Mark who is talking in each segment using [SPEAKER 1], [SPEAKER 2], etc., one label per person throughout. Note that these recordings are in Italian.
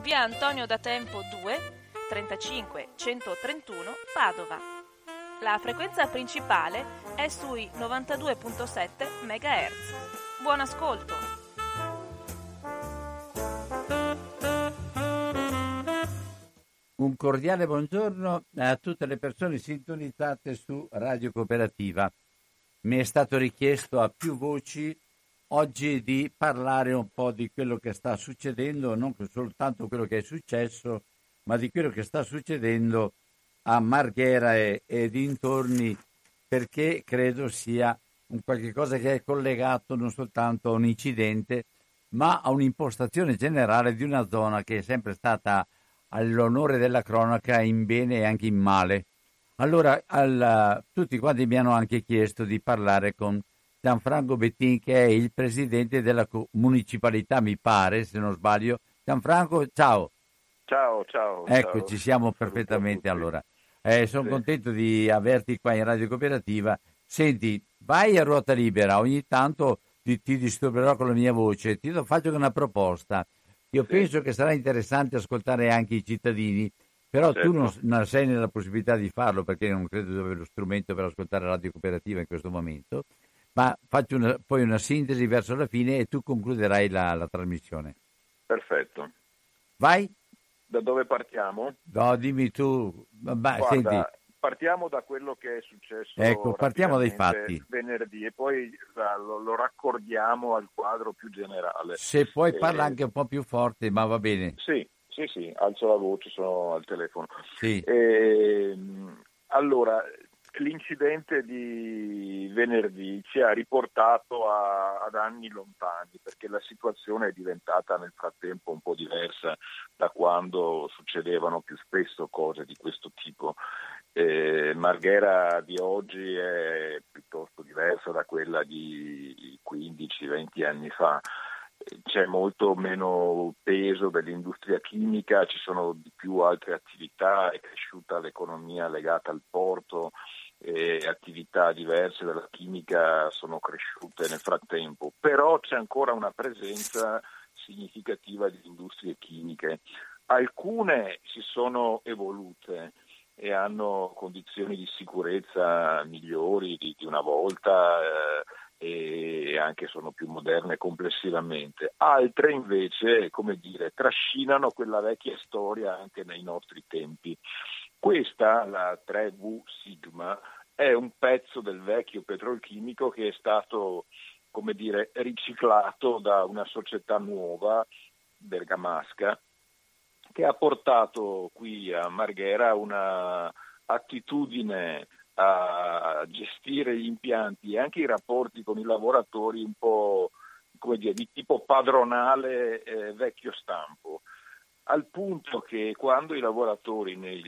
[SPEAKER 1] via Antonio da Tempo 2 35 131 Padova. La frequenza principale è sui 92.7 MHz. Buon ascolto!
[SPEAKER 2] Un cordiale buongiorno a tutte le persone sintonizzate su Radio Cooperativa. Mi è stato richiesto a più voci oggi di parlare un po' di quello che sta succedendo, non soltanto quello che è successo, ma di quello che sta succedendo a Marghera e, e dintorni, perché credo sia un qualche cosa che è collegato non soltanto a un incidente, ma a un'impostazione generale di una zona che è sempre stata all'onore della cronaca in bene e anche in male. Allora, al, tutti quanti mi hanno anche chiesto di parlare con Gianfranco Bettin, che è il presidente della municipalità, mi pare, se non sbaglio. Gianfranco, ciao.
[SPEAKER 3] Ciao, ciao.
[SPEAKER 2] Ecco,
[SPEAKER 3] ciao.
[SPEAKER 2] ci siamo perfettamente allora. Eh, sono sì. contento di averti qua in Radio Cooperativa. Senti, vai a ruota libera, ogni tanto ti, ti disturberò con la mia voce, ti faccio una proposta. Io sì. penso che sarà interessante ascoltare anche i cittadini, però certo. tu non, non, sei nella possibilità di farlo perché non credo di avere lo strumento per ascoltare radio cooperativa in questo momento, ma faccio una, poi una sintesi verso la fine e tu concluderai la, la trasmissione.
[SPEAKER 3] Perfetto.
[SPEAKER 2] Vai.
[SPEAKER 3] Da dove partiamo?
[SPEAKER 2] No, dimmi tu. Bah,
[SPEAKER 3] Guarda,
[SPEAKER 2] senti.
[SPEAKER 3] Partiamo da quello che è successo
[SPEAKER 2] ecco, partiamo dai fatti.
[SPEAKER 3] venerdì e poi lo, lo, raccordiamo al quadro più generale.
[SPEAKER 2] Se poi eh, parla anche un po' più forte, ma va bene.
[SPEAKER 3] Sì, sì, sì, alzo la voce, sono al telefono.
[SPEAKER 2] Sì.
[SPEAKER 3] Eh, allora, l'incidente di venerdì ci ha riportato a, ad anni lontani perché la situazione è diventata nel frattempo un po' diversa da quando succedevano più spesso cose di questo tipo. Eh, Marghera di oggi è piuttosto diversa da quella di 15-20 anni fa c'è molto meno peso dell'industria chimica, ci sono di più altre attività, è cresciuta l'economia legata al porto, e attività diverse della chimica sono cresciute nel frattempo, però c'è ancora una presenza significativa di industrie chimiche. Alcune si sono evolute e hanno condizioni di sicurezza migliori di, di una volta eh, e anche sono più moderne complessivamente. Altre invece, come dire, trascinano quella vecchia storia anche nei nostri tempi. Questa, la 3V Sigma, è un pezzo del vecchio petrolchimico che è stato, come dire, riciclato da una società nuova, bergamasca, che ha portato qui a Marghera una attitudine a gestire gli impianti e anche i rapporti con i lavoratori un po' dire, di tipo padronale eh, vecchio stampo. Al punto che quando i lavoratori nei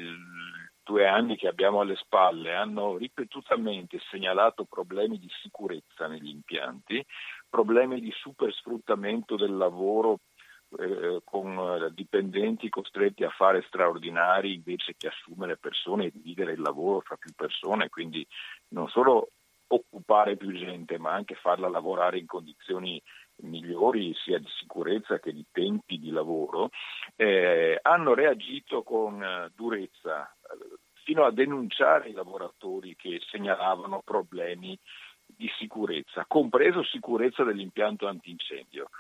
[SPEAKER 3] due anni che abbiamo alle spalle hanno ripetutamente segnalato problemi di sicurezza negli impianti, problemi di supersfruttamento del lavoro eh, con eh, dipendenti costretti a fare straordinari invece che assumere persone e dividere il lavoro fra più persone, quindi non solo occupare più gente ma anche farla lavorare in condizioni migliori sia di sicurezza che di tempi di lavoro, eh, hanno reagito con eh, durezza eh, fino a denunciare i lavoratori che segnalavano problemi di sicurezza, compreso sicurezza dell'impianto antincendio.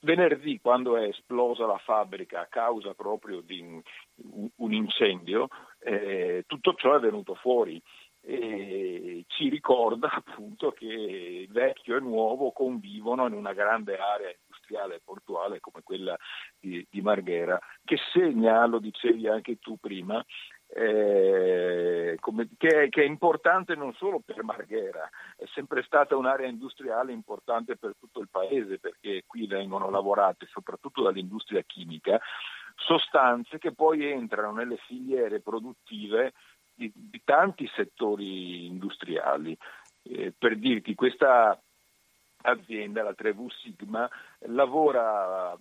[SPEAKER 3] Venerdì, quando è esplosa la fabbrica a causa proprio di un, incendio, eh, tutto ciò è venuto fuori. E ci ricorda appunto che vecchio e nuovo convivono in una grande area industriale e portuale come quella di, di Marghera, che segna, lo dicevi anche tu prima, eh, come, che, che, è, importante non solo per Marghera, è sempre stata un'area industriale importante per tutto il paese perché qui vengono lavorate soprattutto dall'industria chimica sostanze che poi entrano nelle filiere produttive di, di tanti settori industriali. Eh, per dirti, questa azienda, la Trevu Sigma, lavora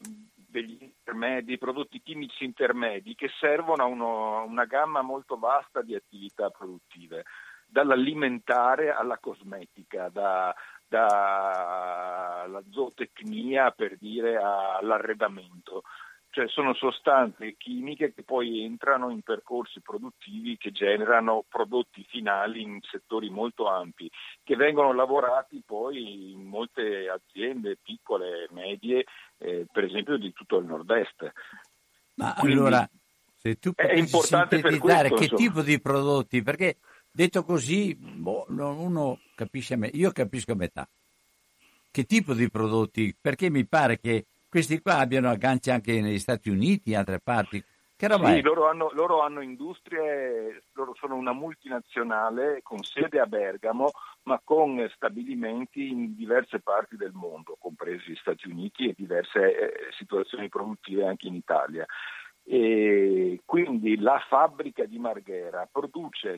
[SPEAKER 3] degli intermedi, prodotti chimici intermedi che servono a uno, una gamma molto vasta di attività produttive, dall'alimentare alla cosmetica, da, dalla zootecnia per dire all'arredamento. Cioè sono sostanze chimiche che poi entrano in percorsi produttivi che generano prodotti finali in settori molto ampi, che vengono lavorati poi in molte aziende piccole e medie, eh, per esempio di tutto il nord-est.
[SPEAKER 2] Ma Quindi, allora, se tu
[SPEAKER 3] è importante per questo,
[SPEAKER 2] che insomma. tipo di prodotti, perché detto così boh, uno capisce a me, io capisco a metà. Che tipo di prodotti? Perché mi pare che questi qua abbiano agganci anche negli Stati Uniti e altre parti. Che roba
[SPEAKER 3] sì, loro hanno, loro hanno, industrie, loro sono una multinazionale con sede a Bergamo, ma con stabilimenti in diverse parti del mondo, compresi gli Stati Uniti e diverse eh, situazioni produttive anche in Italia. E quindi la fabbrica di Marghera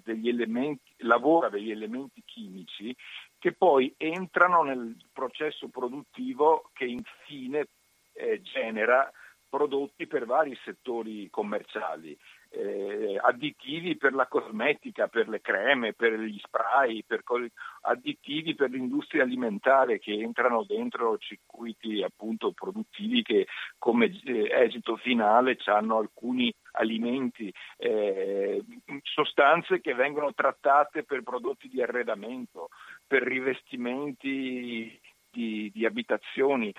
[SPEAKER 3] degli elementi, lavora degli elementi chimici che poi entrano nel processo produttivo che infine eh, genera prodotti per vari settori commerciali, eh, additivi per la cosmetica, per le creme, per gli spray, per co- additivi per l'industria alimentare che entrano dentro circuiti appunto produttivi che come eh, esito finale hanno alcuni alimenti, eh, sostanze che vengono trattate per prodotti di arredamento, per rivestimenti di, di abitazioni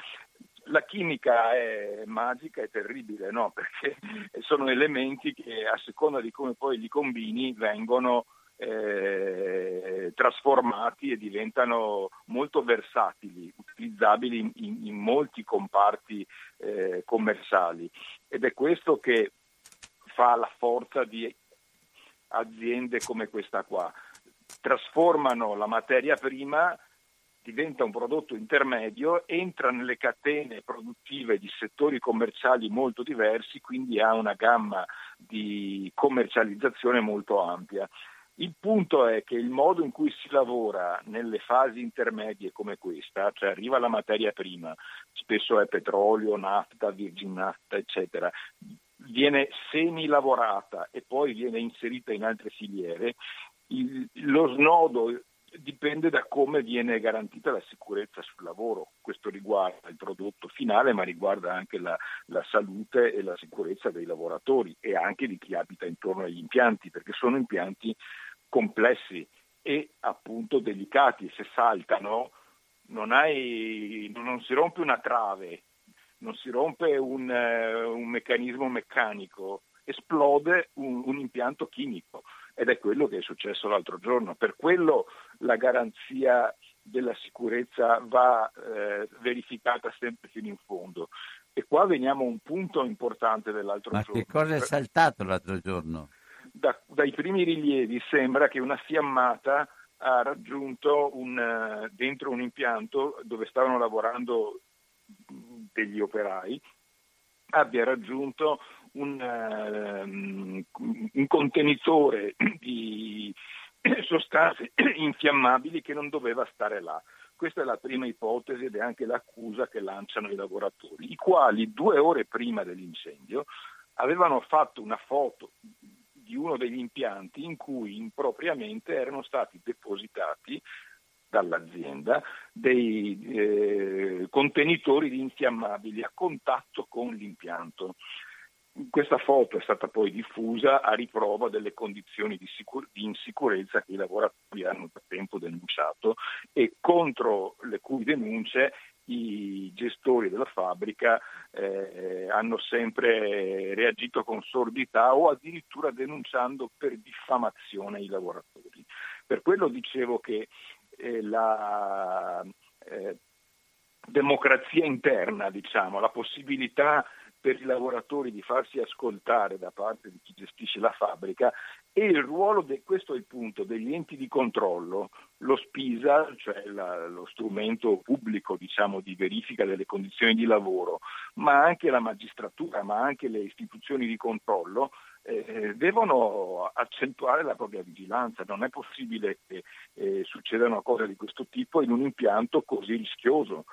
[SPEAKER 3] la chimica è magica e terribile, no? perché sono elementi che a seconda di come poi li combini vengono eh, trasformati e diventano molto versatili, utilizzabili in, in, in molti comparti eh, commerciali ed è questo che fa la forza di aziende come questa qua. Trasformano la materia prima diventa un prodotto intermedio, entra nelle catene produttive di settori commerciali molto diversi, quindi ha una gamma di commercializzazione molto ampia. Il punto è che il modo in cui si lavora nelle fasi intermedie come questa, cioè arriva la materia prima, spesso è petrolio, nafta, virgin nafta, eccetera, viene semi-lavorata e poi viene inserita in altre filiere, il, lo snodo dipende da come viene garantita la sicurezza sul lavoro. Questo riguarda il prodotto finale, ma riguarda anche la, la, salute e la sicurezza dei lavoratori e anche di chi abita intorno agli impianti, perché sono impianti complessi e appunto delicati. Se saltano non, hai, non si rompe una trave, non si rompe un, un meccanismo meccanico, esplode un, un impianto chimico ed è quello che è successo l'altro giorno. Per quello la garanzia della sicurezza va eh, verificata sempre fino in fondo. E qua veniamo a un punto importante dell'altro
[SPEAKER 2] Ma
[SPEAKER 3] giorno.
[SPEAKER 2] Ma che cosa è saltato l'altro giorno?
[SPEAKER 3] Da, dai primi rilievi sembra che una fiammata ha raggiunto un, uh, dentro un impianto dove stavano lavorando degli operai, abbia raggiunto un, um, un contenitore di sostanze infiammabili che non doveva stare là. Questa è la prima ipotesi ed è anche l'accusa che lanciano i lavoratori, i quali due ore prima dell'incendio avevano fatto una foto di uno degli impianti in cui impropriamente erano stati depositati dall'azienda dei eh, contenitori di infiammabili a contatto con l'impianto. Questa foto è stata poi diffusa a riprova delle condizioni di, sicur- di, insicurezza che i lavoratori hanno da tempo denunciato e contro le cui denunce i gestori della fabbrica eh, hanno sempre reagito con sordità o addirittura denunciando per diffamazione i lavoratori. Per quello dicevo che eh, la eh, democrazia interna, diciamo, la possibilità per i lavoratori di farsi ascoltare da parte di chi gestisce la fabbrica e il ruolo, de, questo è il punto, degli enti di controllo, lo SPISA, cioè la, lo strumento pubblico diciamo, di verifica delle condizioni di lavoro, ma anche la magistratura, ma anche le istituzioni di controllo, eh, devono accentuare la propria vigilanza. Non è possibile che eh, succedano cose di questo tipo in un impianto così rischioso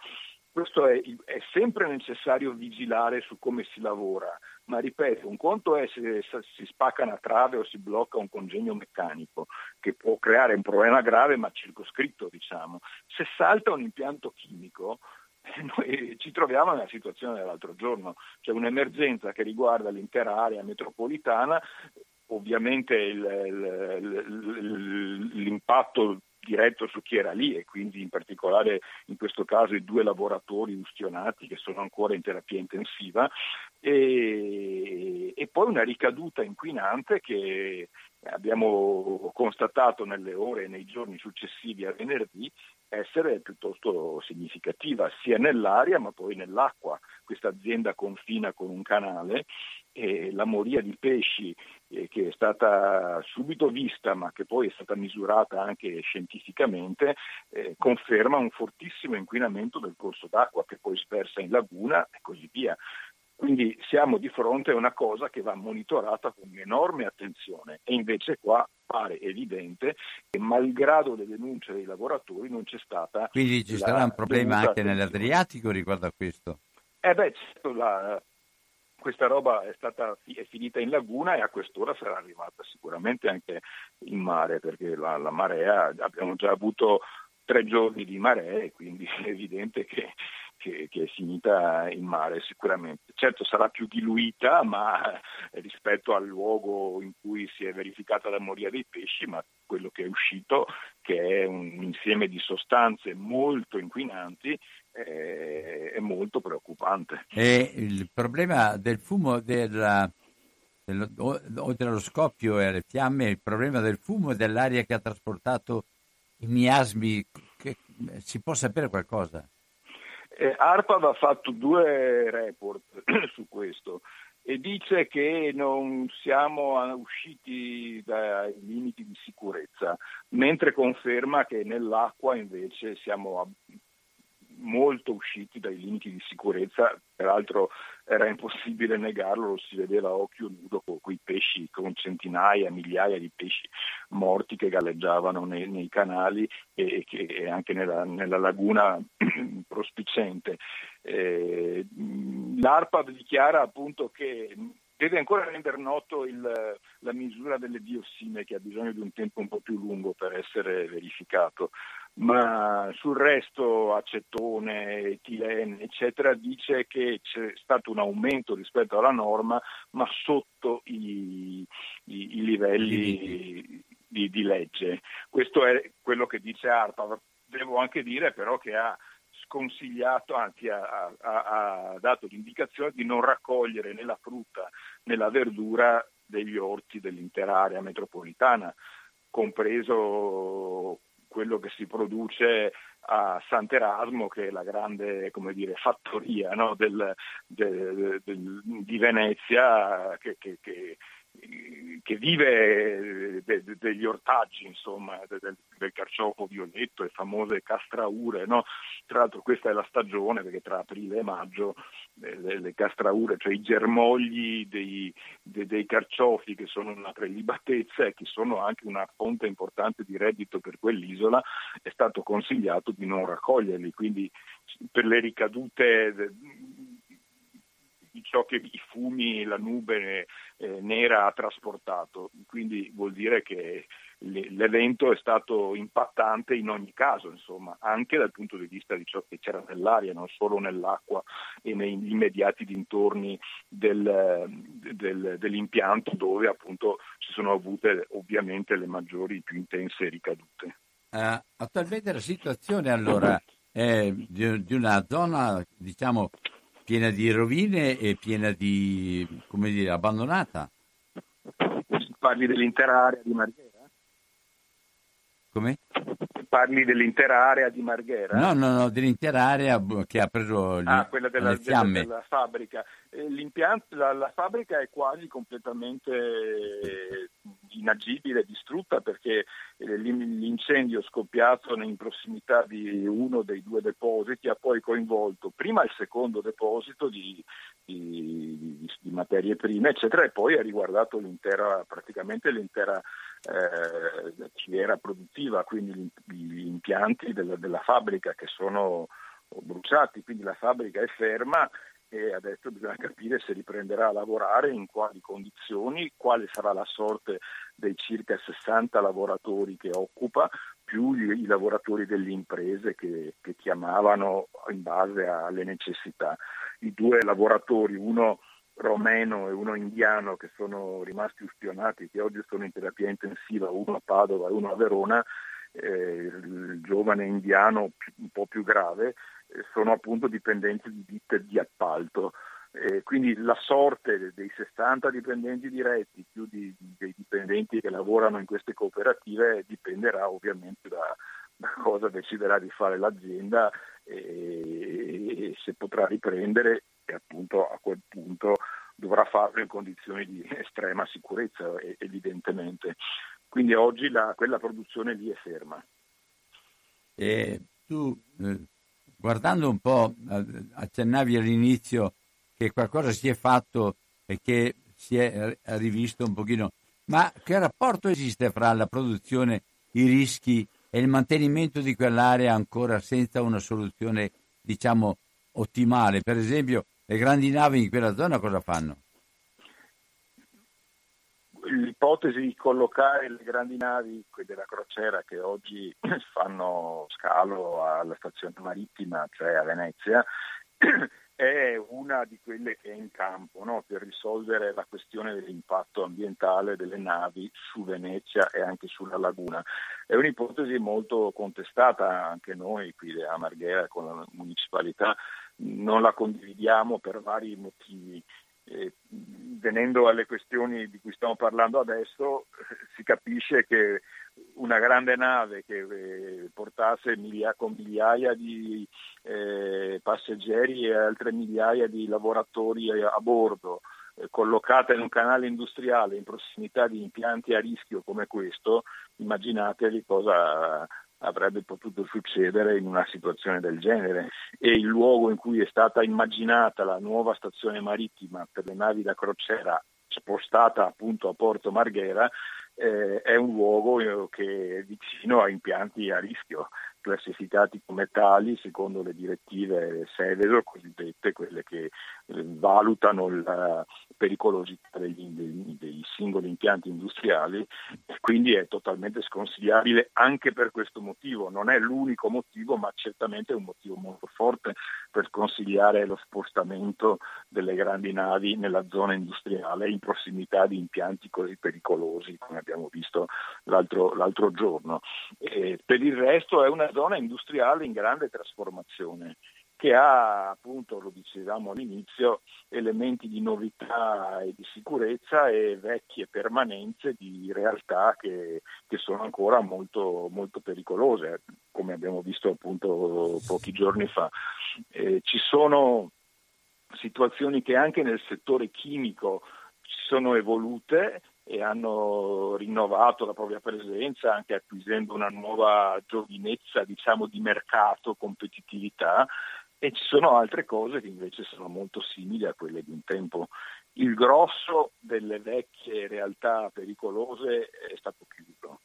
[SPEAKER 3] questo è, è, sempre necessario vigilare su come si lavora, ma ripeto, un conto è se si spacca una trave o si blocca un congegno meccanico, che può creare un problema grave ma circoscritto, diciamo. Se salta un impianto chimico, noi ci troviamo nella situazione dell'altro giorno, c'è un'emergenza che riguarda l'intera area metropolitana, ovviamente il, il, l'impatto diretto su chi era lì e quindi in particolare in questo caso i due lavoratori ustionati che sono ancora in terapia intensiva e, e poi una ricaduta inquinante che abbiamo constatato nelle ore e nei giorni successivi a venerdì essere piuttosto significativa sia nell'aria ma poi nell'acqua. Questa azienda confina con un canale e la moria di pesci eh, che è stata subito vista ma che poi è stata misurata anche scientificamente eh, conferma un fortissimo inquinamento del corso d'acqua che poi spersa in laguna e così via. Quindi siamo di fronte a una cosa che va monitorata con enorme attenzione e invece qua pare evidente che malgrado le denunce dei lavoratori non c'è stata...
[SPEAKER 2] Quindi ci sarà un problema anche nell'Adriatico riguardo a questo?
[SPEAKER 3] Eh beh, certo, la, questa roba è, stata, è finita in laguna e a quest'ora sarà arrivata sicuramente anche in mare, perché la, la marea, abbiamo già avuto tre giorni di maree, quindi è evidente che, che, che, è finita in mare sicuramente. Certo sarà più diluita ma rispetto al luogo in cui si è verificata la moria dei pesci, ma quello che è uscito, che è un insieme di sostanze molto inquinanti, è, è molto preoccupante.
[SPEAKER 2] E il problema del fumo della, dello, oltre allo scoppio e alle fiamme, il problema del fumo e dell'aria che ha trasportato i miasmi, che, si può sapere qualcosa?
[SPEAKER 3] Eh, ARPAV ha fatto due report su questo e dice che non siamo usciti dai limiti di sicurezza, mentre conferma che nell'acqua invece siamo molto usciti dai limiti di sicurezza, peraltro era impossibile negarlo, lo si vedeva a occhio nudo con quei pesci, con centinaia, migliaia di pesci morti che galleggiavano nei, nei canali e, che, e anche nella, nella, laguna prospicente. Eh, L'ARPA dichiara appunto che deve ancora rendere noto il, la misura delle diossine che ha bisogno di un tempo un po' più lungo per essere verificato, ma sul resto acetone, etilene, eccetera, dice che c'è stato un aumento rispetto alla norma, ma sotto i, i, i livelli di, di legge. Questo è quello che dice ARPA. Devo anche dire però che ha sconsigliato, anzi ha, ha, ha dato l'indicazione di non raccogliere né la frutta né la verdura degli orti dell'intera area metropolitana, compreso quello che si produce a Sant'Erasmo, che è la grande dire, fattoria no, del, del, del, di Venezia, che, che, che che vive de, de, degli ortaggi, insomma, de, del carciofo violetto e famose castraure. No? Tra l'altro questa è la stagione perché tra aprile e maggio eh, le, le castraure, cioè i germogli dei, dei, carciofi che sono una prelibatezza e che sono anche una fonte importante di reddito per quell'isola, è stato consigliato di non raccoglierli. Quindi per le ricadute di ciò che i fumi, la nube eh, nera ha trasportato. Quindi vuol dire che l'evento è stato impattante in ogni caso, insomma, anche dal punto di vista di ciò che c'era nell'aria, non solo nell'acqua e negli immediati dintorni del, del, dell'impianto dove appunto si sono avute ovviamente le maggiori, più intense ricadute.
[SPEAKER 2] Uh, attualmente la situazione allora è di, di una zona, diciamo, piena di rovine e piena di, come dire, abbandonata.
[SPEAKER 3] Parli dell'intera area di Marghera?
[SPEAKER 2] Come?
[SPEAKER 3] Parli dell'intera area di Marghera?
[SPEAKER 2] No, no, no, dell'intera area che ha preso gli,
[SPEAKER 3] ah, quella della,
[SPEAKER 2] le fiamme.
[SPEAKER 3] Della, della fabbrica. L'impianto, la, la, fabbrica è quasi completamente inagibile, distrutta perché l'incendio scoppiato in prossimità di uno dei due depositi ha poi coinvolto prima il secondo deposito di, di, di materie prime, eccetera, e poi ha riguardato l'intera, praticamente l'intera eh, filiera produttiva, quindi gli, gli impianti della, della fabbrica che sono bruciati, quindi la fabbrica è ferma e adesso bisogna capire se riprenderà a lavorare, in quali condizioni, quale sarà la sorte dei circa 60 lavoratori che occupa, più i lavoratori delle imprese che, che chiamavano in base alle necessità. I due lavoratori, uno romeno e uno indiano che sono rimasti ustionati, che oggi sono in terapia intensiva, uno a Padova e uno a Verona, eh, il giovane indiano un po' più grave, sono appunto dipendenti di ditte di appalto. Eh, quindi la sorte dei 60 dipendenti diretti più di, dei dipendenti che lavorano in queste cooperative dipenderà ovviamente da, da cosa deciderà di fare l'azienda e, e, se potrà riprendere e appunto a quel punto dovrà farlo in condizioni di estrema sicurezza evidentemente. Quindi oggi la, quella produzione lì è ferma.
[SPEAKER 2] E tu eh, guardando un po', accennavi all'inizio che qualcosa si è fatto e che si è rivisto un pochino, ma che rapporto esiste fra la produzione, i rischi e il mantenimento di quell'area ancora senza una soluzione, diciamo, ottimale? Per esempio, le grandi navi in quella zona cosa fanno?
[SPEAKER 3] L'ipotesi di collocare le grandi navi della crociera che oggi fanno scalo alla stazione marittima, cioè a Venezia, è una di quelle che è in campo no? per risolvere la questione dell'impatto ambientale delle navi su Venezia e anche sulla laguna. È un'ipotesi molto contestata anche noi qui a Marghera con la municipalità, non la condividiamo per vari motivi. Eh, venendo alle questioni di cui stiamo parlando adesso, si capisce che una grande nave che eh, portasse migliaia, con migliaia di eh, passeggeri e altre migliaia di lavoratori a bordo, eh, collocata in un canale industriale in prossimità di impianti a rischio come questo, immaginatevi cosa avrebbe potuto succedere in una situazione del genere. E il luogo in cui è stata immaginata la nuova stazione marittima per le navi da crociera spostata appunto a Porto Marghera eh, è un luogo eh, che è vicino a impianti a rischio classificati come tali secondo le direttive Seveso cosiddette, quelle che eh, valutano la pericolosità degli, dei, dei, singoli impianti industriali quindi è totalmente sconsigliabile anche per questo motivo. Non è l'unico motivo, ma certamente è un motivo molto forte per consigliare lo spostamento delle grandi navi nella zona industriale in prossimità di impianti così pericolosi come abbiamo visto l'altro, l'altro giorno. E per il resto è una zona industriale in grande trasformazione che ha, appunto, lo dicevamo all'inizio, elementi di novità e di sicurezza e vecchie permanenze di realtà che, che sono ancora molto, molto, pericolose, come abbiamo visto appunto pochi giorni fa. Eh, ci sono situazioni che anche nel settore chimico si sono evolute e hanno rinnovato la propria presenza anche acquisendo una nuova giovinezza diciamo, di mercato, competitività e ci sono altre cose che invece sono molto simili a quelle di un tempo. Il grosso delle vecchie realtà pericolose è stato chiuso.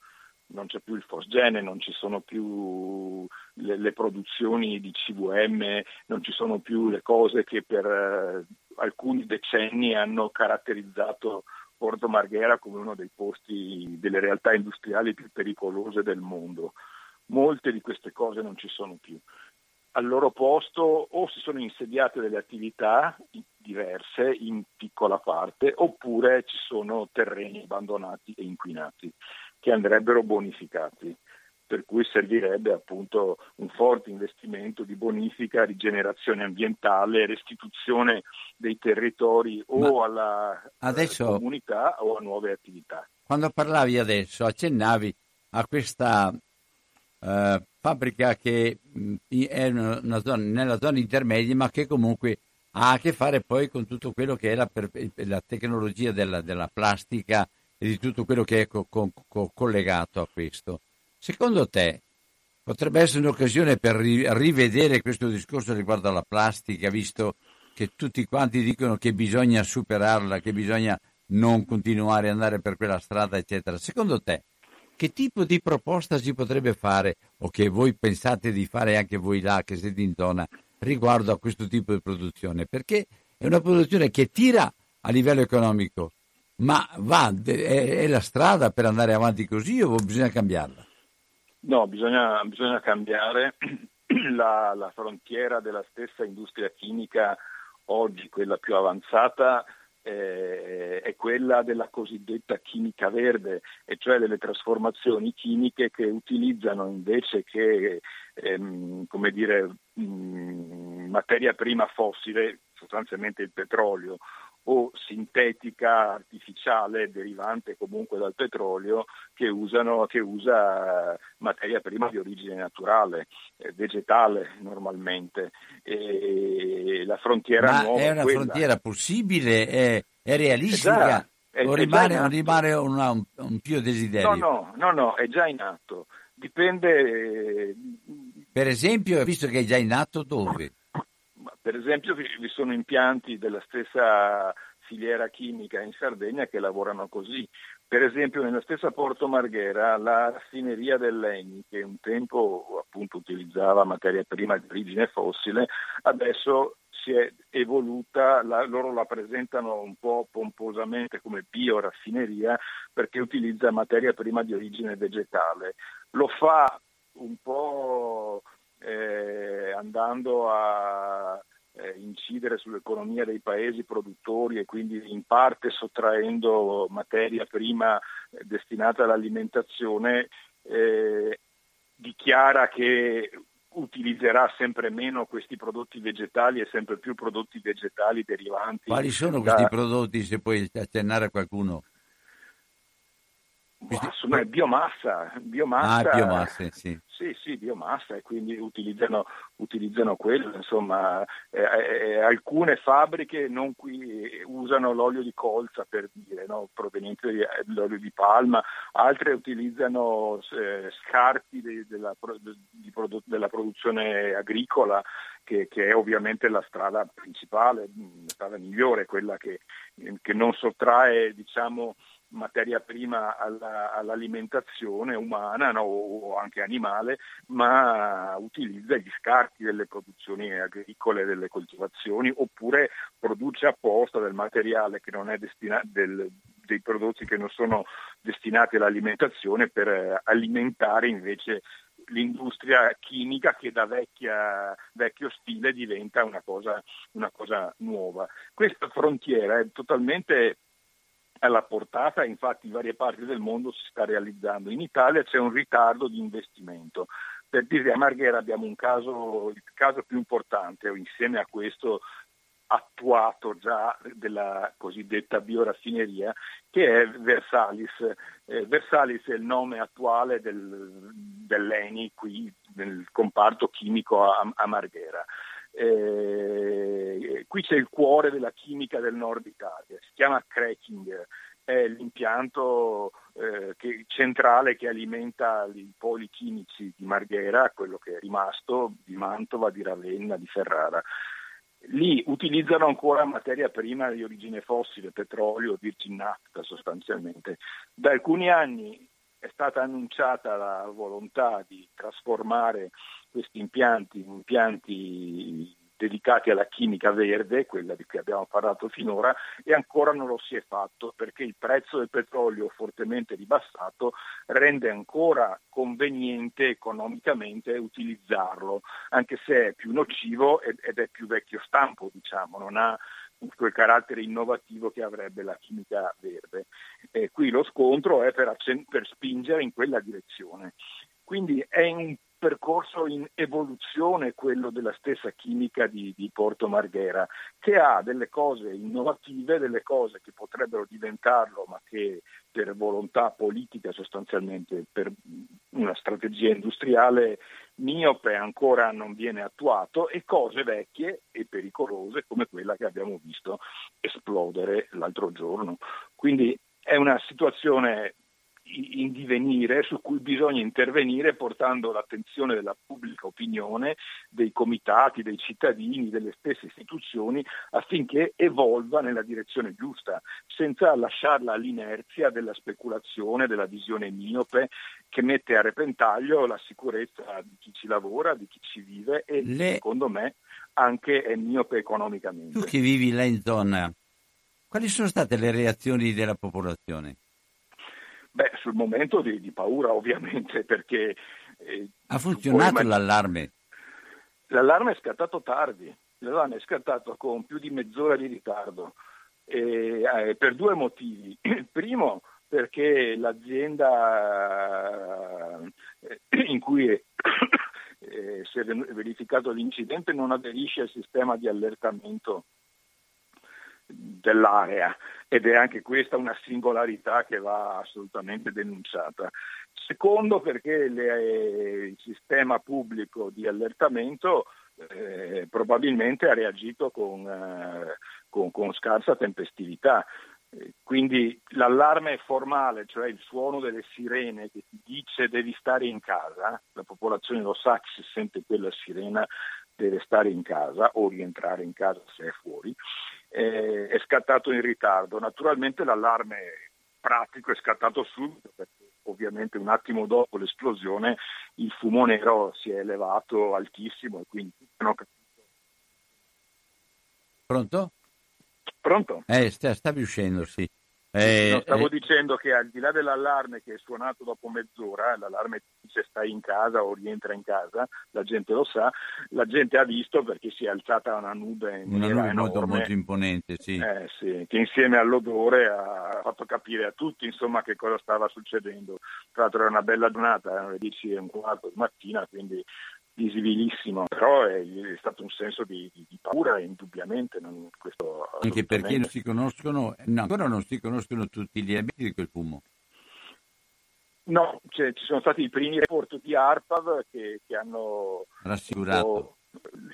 [SPEAKER 3] Non c'è più il fosgene, non ci sono più le, le produzioni di CVM, non ci sono più le cose che per eh, alcuni decenni hanno caratterizzato Porto Marghera come uno dei posti delle realtà industriali più pericolose del mondo. Molte di queste cose non ci sono più. Al loro posto o si sono insediate delle attività diverse in piccola parte oppure ci sono terreni abbandonati e inquinati che andrebbero bonificati per cui servirebbe appunto un forte investimento di bonifica, rigenerazione ambientale, restituzione dei territori o Ma alla adesso, comunità o a nuove attività.
[SPEAKER 2] Quando parlavi adesso accennavi a questa eh, fabbrica che mh, è zona, nella zona intermedia ma che comunque ha a che fare poi con tutto quello che è la, la tecnologia della, della, plastica e di tutto quello che è co, co, collegato a questo. Secondo te potrebbe essere un'occasione per ri, rivedere questo discorso riguardo alla plastica, visto che tutti quanti dicono che bisogna superarla, che bisogna non continuare ad andare per quella strada, eccetera. Secondo te che tipo di proposta si potrebbe fare o che voi pensate di fare anche voi là che siete in zona riguardo a questo tipo di produzione? Perché è una produzione che tira a livello economico, ma va, è, è la strada per andare avanti così o bisogna cambiarla?
[SPEAKER 3] No, bisogna, bisogna cambiare la, la frontiera della stessa industria chimica oggi, quella più avanzata, eh, è quella della cosiddetta chimica verde, e cioè delle trasformazioni chimiche che utilizzano invece che ehm, dire, mh, mm, materia prima fossile, sostanzialmente il petrolio, o sintetica artificiale derivante comunque dal petrolio che, usano, che usa materia prima di origine naturale, eh, vegetale normalmente. E la frontiera
[SPEAKER 2] Ma
[SPEAKER 3] nuova
[SPEAKER 2] è una
[SPEAKER 3] quella.
[SPEAKER 2] frontiera possibile? È, è realistica? È, o rimane, o rimane una, un, un più desiderio?
[SPEAKER 3] No, no, no, no, è già in atto. Dipende.
[SPEAKER 2] Per esempio, visto che è già in atto, dove?
[SPEAKER 3] Per esempio vi sono impianti della stessa filiera chimica in Sardegna che lavorano così. Per esempio nella stessa Porto Marghera la raffineria dell'Eni, che un tempo appunto utilizzava materia prima di origine fossile, adesso si è evoluta, la, loro la presentano un po' pomposamente come bioraffineria perché utilizza materia prima di origine vegetale. Lo fa un po' eh, andando a eh, incidere sull'economia dei paesi produttori e quindi in parte sottraendo materia prima eh, destinata all'alimentazione, eh, dichiara che utilizzerà sempre meno questi prodotti vegetali e sempre più prodotti vegetali derivanti.
[SPEAKER 2] Quali sono da... questi prodotti, se puoi accennare a qualcuno?
[SPEAKER 3] Insomma, è biomassa, biomassa,
[SPEAKER 2] ah, biomassa sì.
[SPEAKER 3] sì. Sì, biomassa e quindi utilizzano, utilizzano quello. Insomma, eh, eh, alcune fabbriche non qui usano l'olio di colza per dire, no? proveniente dall'olio di palma, altre utilizzano eh, scarti de, della, de, produ- della, produzione agricola che, che, è ovviamente la strada principale, la strada migliore, quella che, che non sottrae diciamo, materia prima alla, all'alimentazione umana no, o anche animale, ma utilizza gli scarti delle produzioni agricole, delle coltivazioni, oppure produce apposta del materiale che non è destinato del, dei prodotti che non sono destinati all'alimentazione per eh, alimentare invece l'industria chimica che da vecchia, vecchio stile diventa una cosa, una cosa nuova. Questa frontiera è totalmente alla portata, infatti in varie parti del mondo si sta realizzando. In Italia c'è un ritardo di investimento. Per dire a Marghera abbiamo un caso, il caso più importante, insieme a questo attuato già della cosiddetta bioraffineria, che è Versalis. Eh, Versalis è il nome attuale del, dell'ENI qui nel comparto chimico a, a Marghera. Eh, qui c'è il cuore della chimica del nord Italia, si chiama cracking, è l'impianto eh, che, centrale che alimenta i poli chimici di Marghera, quello che è rimasto di Mantova, di Ravenna, di Ferrara. Lì utilizzano ancora materia prima di origine fossile, petrolio, virgin naphtha sostanzialmente. Da alcuni anni è stata annunciata la volontà di trasformare questi impianti in impianti dedicati alla chimica verde, quella di cui abbiamo parlato finora, e ancora non lo si è fatto perché il prezzo del petrolio fortemente ribassato rende ancora conveniente economicamente utilizzarlo, anche se è più nocivo ed è più vecchio stampo, diciamo, non ha quel carattere innovativo che avrebbe la chimica verde. E qui lo scontro è per, accen- per spingere in quella direzione. Quindi è un percorso in evoluzione quello della stessa chimica di, di, Porto Marghera, che ha delle cose innovative, delle cose che potrebbero diventarlo, ma che per volontà politica sostanzialmente, per una strategia industriale miope ancora non viene attuato, e cose vecchie e pericolose come quella che abbiamo visto esplodere l'altro giorno. Quindi è una situazione in divenire su cui bisogna intervenire portando l'attenzione della pubblica opinione, dei comitati, dei cittadini, delle stesse istituzioni affinché evolva nella direzione giusta, senza lasciarla all'inerzia della speculazione, della visione miope che mette a repentaglio la sicurezza di chi ci lavora, di chi ci vive e Le... secondo me anche è miope economicamente.
[SPEAKER 2] Tu che vivi là in zona, quali sono state le reazioni della popolazione?
[SPEAKER 3] Beh, sul momento di, di paura ovviamente perché...
[SPEAKER 2] Eh, ha funzionato poi, l'allarme?
[SPEAKER 3] L'allarme è scattato tardi, l'allarme è scattato con più di mezz'ora di ritardo e, eh, per due motivi. Il primo perché l'azienda eh, in cui è, eh, si è verificato l'incidente non aderisce al sistema di allertamento dell'area ed è anche questa una singolarità che va assolutamente denunciata. Secondo perché le, il sistema pubblico di allertamento eh, probabilmente ha reagito con, eh, con, con scarsa tempestività. Quindi l'allarme formale, cioè il suono delle sirene che ti dice devi stare in casa, la popolazione lo sa che se sente quella sirena deve stare in casa o rientrare in casa se è fuori, eh, è scattato in ritardo. Naturalmente l'allarme pratico è scattato subito perché ovviamente un attimo dopo l'esplosione il fumo nero si è elevato altissimo e quindi hanno capito.
[SPEAKER 2] Pronto?
[SPEAKER 3] Pronto?
[SPEAKER 2] Eh, stavi uscendo, sì.
[SPEAKER 3] Eh, no, stavo eh, dicendo che al di là dell'allarme che è suonato dopo mezz'ora, l'allarme dice stai in casa o rientra in casa, la gente lo sa, la gente ha visto perché si è alzata una nube,
[SPEAKER 2] una nube molto, molto, imponente, sì.
[SPEAKER 3] Eh, sì. che insieme all'odore ha fatto capire a tutti insomma, che cosa stava succedendo. Tra l'altro era una bella giornata, erano le 10 e un quarto di mattina, quindi visibilissimo, però è, è, stato un senso di, di, di paura indubbiamente. Non,
[SPEAKER 2] Anche perché non si conoscono, no, ancora non si conoscono tutti gli elementi di quel fumo.
[SPEAKER 3] No, cioè, ci sono stati i primi report di ARPAV che, che hanno
[SPEAKER 2] rassicurato.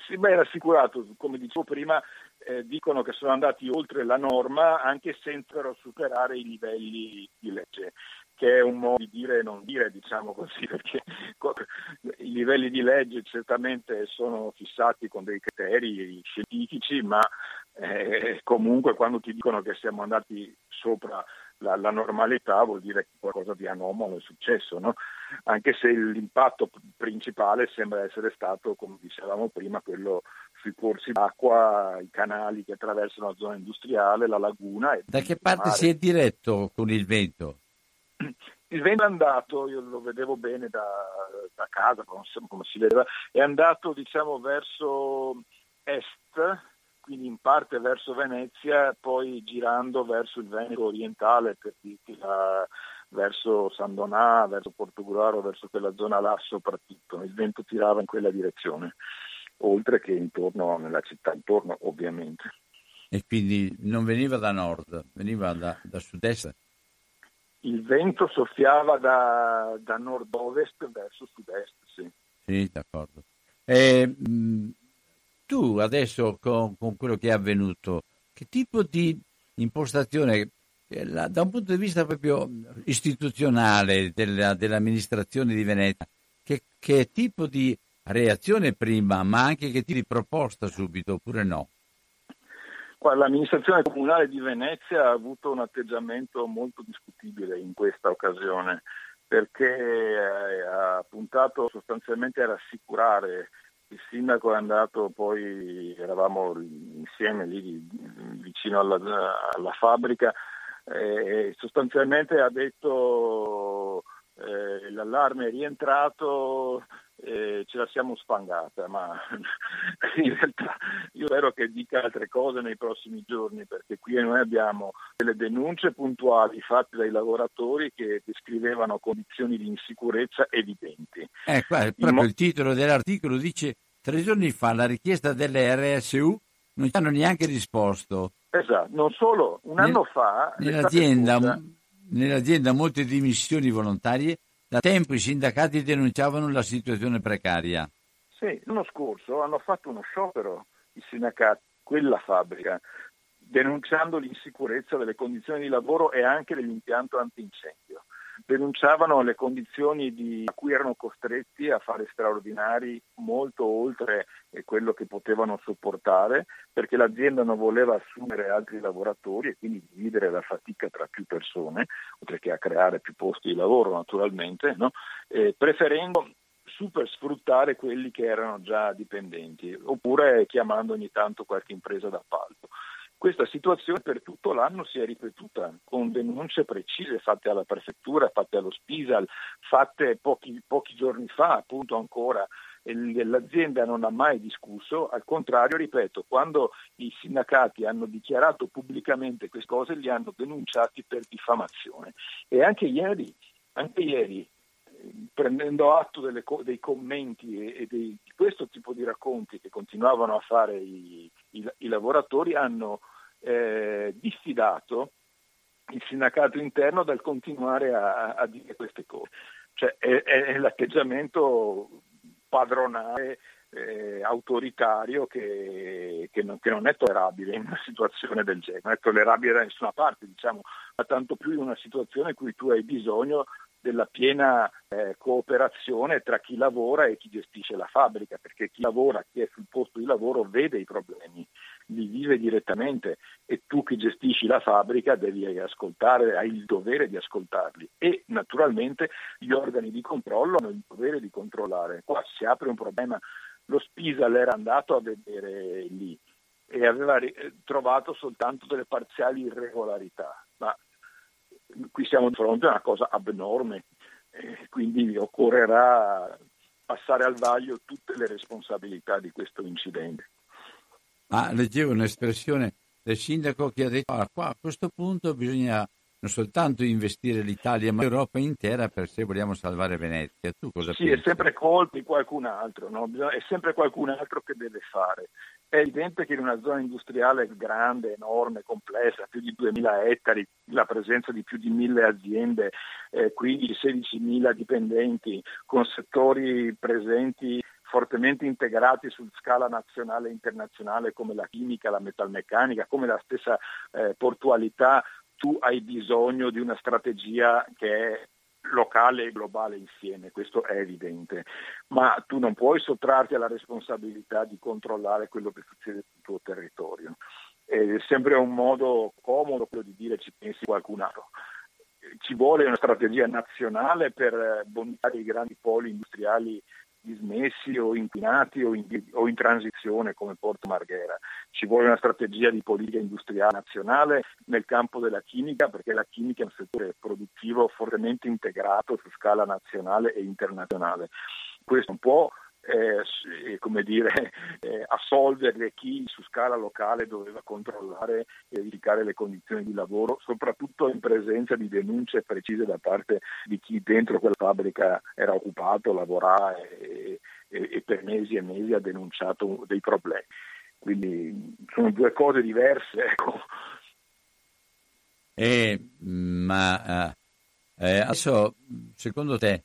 [SPEAKER 3] Sì, beh, rassicurato, come dicevo prima, eh, dicono che sono andati oltre la norma anche senza superare i livelli di legge che è un modo di dire e non dire, diciamo così, perché i livelli di legge certamente sono fissati con dei criteri scientifici, ma eh, comunque quando ti dicono che siamo andati sopra la, la, normalità vuol dire che qualcosa di anomalo è successo, no? anche se l'impatto principale sembra essere stato, come dicevamo prima, quello sui corsi d'acqua, i canali che attraversano la zona industriale, la laguna.
[SPEAKER 2] da che parte mare. si è diretto con il vento?
[SPEAKER 3] Il vento è andato, io lo vedevo bene da, da casa, come si vedeva, è andato diciamo verso est, quindi in parte verso Venezia, poi girando verso il Veneto orientale, per dirti la, verso San Donà, verso Portogruaro, verso quella zona là soprattutto. Il vento tirava in quella direzione, oltre che intorno nella città intorno ovviamente.
[SPEAKER 2] E quindi non veniva da nord, veniva da, da sud-est?
[SPEAKER 3] Il vento soffiava da, da nord-ovest verso sud-est, sì.
[SPEAKER 2] Sì, d'accordo. E, mh, tu adesso con, con, quello che è avvenuto, che tipo di impostazione, da un punto di vista proprio istituzionale della, dell'amministrazione di Venezia, che, che tipo di reazione prima, ma anche che tipo di proposta subito, oppure no?
[SPEAKER 3] L'amministrazione comunale di Venezia ha avuto un atteggiamento molto discutibile in questa occasione perché eh, ha puntato sostanzialmente a rassicurare. Il sindaco è andato poi, eravamo insieme lì vicino alla, alla fabbrica, e sostanzialmente ha detto eh, l'allarme è rientrato, eh, ce la siamo spangata, ma in realtà io spero che dica altre cose nei prossimi giorni, perché qui noi abbiamo delle denunce puntuali fatte dai lavoratori che descrivevano condizioni di insicurezza evidenti.
[SPEAKER 2] Ecco, proprio mo- il titolo dell'articolo dice tre giorni fa la richiesta delle RSU non ci hanno neanche risposto.
[SPEAKER 3] Esatto, non solo, un anno fa...
[SPEAKER 2] Nell'azienda, nell'azienda molte dimissioni volontarie da tempo i sindacati denunciavano la situazione precaria.
[SPEAKER 3] Sì, l'anno scorso hanno fatto uno sciopero i sindacati, quella fabbrica, denunciando l'insicurezza delle condizioni di lavoro e anche dell'impianto antincendio denunciavano le condizioni di, a cui erano costretti a fare straordinari molto oltre quello che potevano sopportare perché l'azienda non voleva assumere altri lavoratori e quindi dividere la fatica tra più persone, oltre che a creare più posti di lavoro naturalmente, no? eh, preferendo super sfruttare quelli che erano già dipendenti oppure chiamando ogni tanto qualche impresa d'appalto. Questa situazione per tutto l'anno si è ripetuta con denunce precise fatte alla prefettura, fatte allo Spisal, fatte pochi, pochi giorni fa, appunto ancora l'azienda non ha mai discusso, al contrario, ripeto, quando i sindacati hanno dichiarato pubblicamente queste cose li hanno denunciati per diffamazione. E anche ieri, anche ieri prendendo atto delle, dei commenti e, e dei, di questo tipo di racconti che continuavano a fare i, i, i lavoratori, hanno eh, diffidato il sindacato interno dal continuare a, a dire queste cose. Cioè, è, è l'atteggiamento padronale eh, autoritario che, che, non, che, non, è tollerabile in una situazione del genere, non è tollerabile da nessuna parte, diciamo, ma tanto più in una situazione in cui tu hai bisogno della piena eh, cooperazione tra chi lavora e chi gestisce la fabbrica, perché chi lavora, chi è sul posto di lavoro vede i problemi, li vive direttamente e tu che gestisci la fabbrica devi ascoltare, hai il dovere di ascoltarli e naturalmente gli organi di controllo hanno il dovere di controllare. Qua si apre un problema, lo Spisal era andato a vedere lì e aveva trovato soltanto delle parziali irregolarità, ma qui siamo di fronte a una cosa abnorme, eh, quindi occorrerà passare al vaglio tutte le responsabilità di questo incidente.
[SPEAKER 2] Ma leggevo un'espressione del sindaco che ha detto ah, qua a questo punto bisogna non soltanto investire l'Italia ma l'Europa intera per se vogliamo salvare Venezia. Tu cosa
[SPEAKER 3] sì,
[SPEAKER 2] pensi?
[SPEAKER 3] è sempre colpa di qualcun altro, no? è sempre qualcun altro che deve fare. È evidente che in una zona industriale grande, enorme, complessa, più di 2.000 ettari, la presenza di più di 1.000 aziende, eh, 15-16.000 dipendenti, con settori presenti fortemente integrati su scala nazionale e internazionale come la chimica, la metalmeccanica, come la stessa eh, portualità, tu hai bisogno di una strategia che è locale e globale insieme, questo è evidente, ma tu non puoi sottrarti alla responsabilità di controllare quello che succede sul tuo territorio. È sempre un modo comodo quello di dire ci pensi qualcun altro. Ci vuole una strategia nazionale per bonificare i grandi poli industriali dismessi o inquinati o in, o in, transizione come Porto Marghera. Ci vuole una strategia di politica industriale nazionale nel campo della chimica perché la chimica è un settore produttivo fortemente integrato su scala nazionale e internazionale. Questo non può eh, come dire, eh, assolvere chi su scala locale doveva controllare e verificare le condizioni di lavoro, soprattutto in presenza di denunce precise da parte di chi dentro quella fabbrica era occupato, lavorava e, e, e per mesi e mesi ha denunciato dei problemi. Quindi sono due cose diverse. Ecco.
[SPEAKER 2] Eh, ma eh, adesso, secondo te,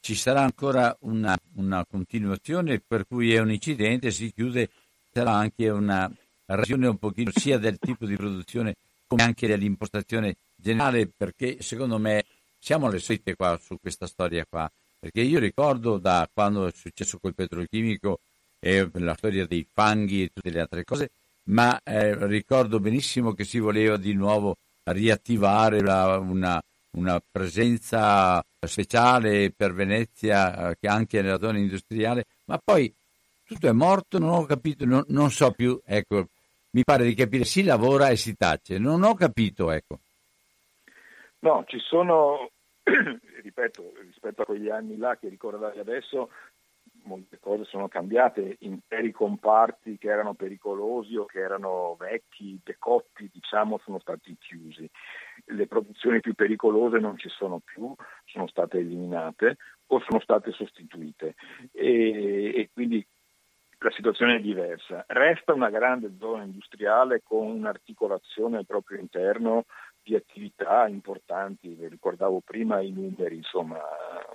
[SPEAKER 2] ci sarà ancora una, una, continuazione per cui è un incidente, si chiude, sarà anche una ragione un pochino sia del tipo di produzione come anche dell'impostazione generale, perché secondo me siamo alle solite qua su questa storia qua, perché io ricordo da quando è successo col petrolchimico e la storia dei fanghi e tutte le altre cose, ma eh, ricordo benissimo che si voleva di nuovo riattivare la, una, una presenza speciale per Venezia, eh, che anche nella zona industriale, ma poi tutto è morto, non ho capito, non, non, so più, ecco, mi pare di capire, si lavora e si tace, non ho capito, ecco.
[SPEAKER 3] No, ci sono, ripeto, rispetto a quegli anni là che ricordavi adesso, molte cose sono cambiate, interi comparti che erano pericolosi o che erano vecchi, decotti, diciamo, sono stati chiusi. Le produzioni più pericolose non ci sono più, sono state eliminate o sono state sostituite e, e quindi la situazione è diversa. Resta una grande zona industriale con un'articolazione al proprio interno di attività importanti, vi ricordavo prima i numeri, insomma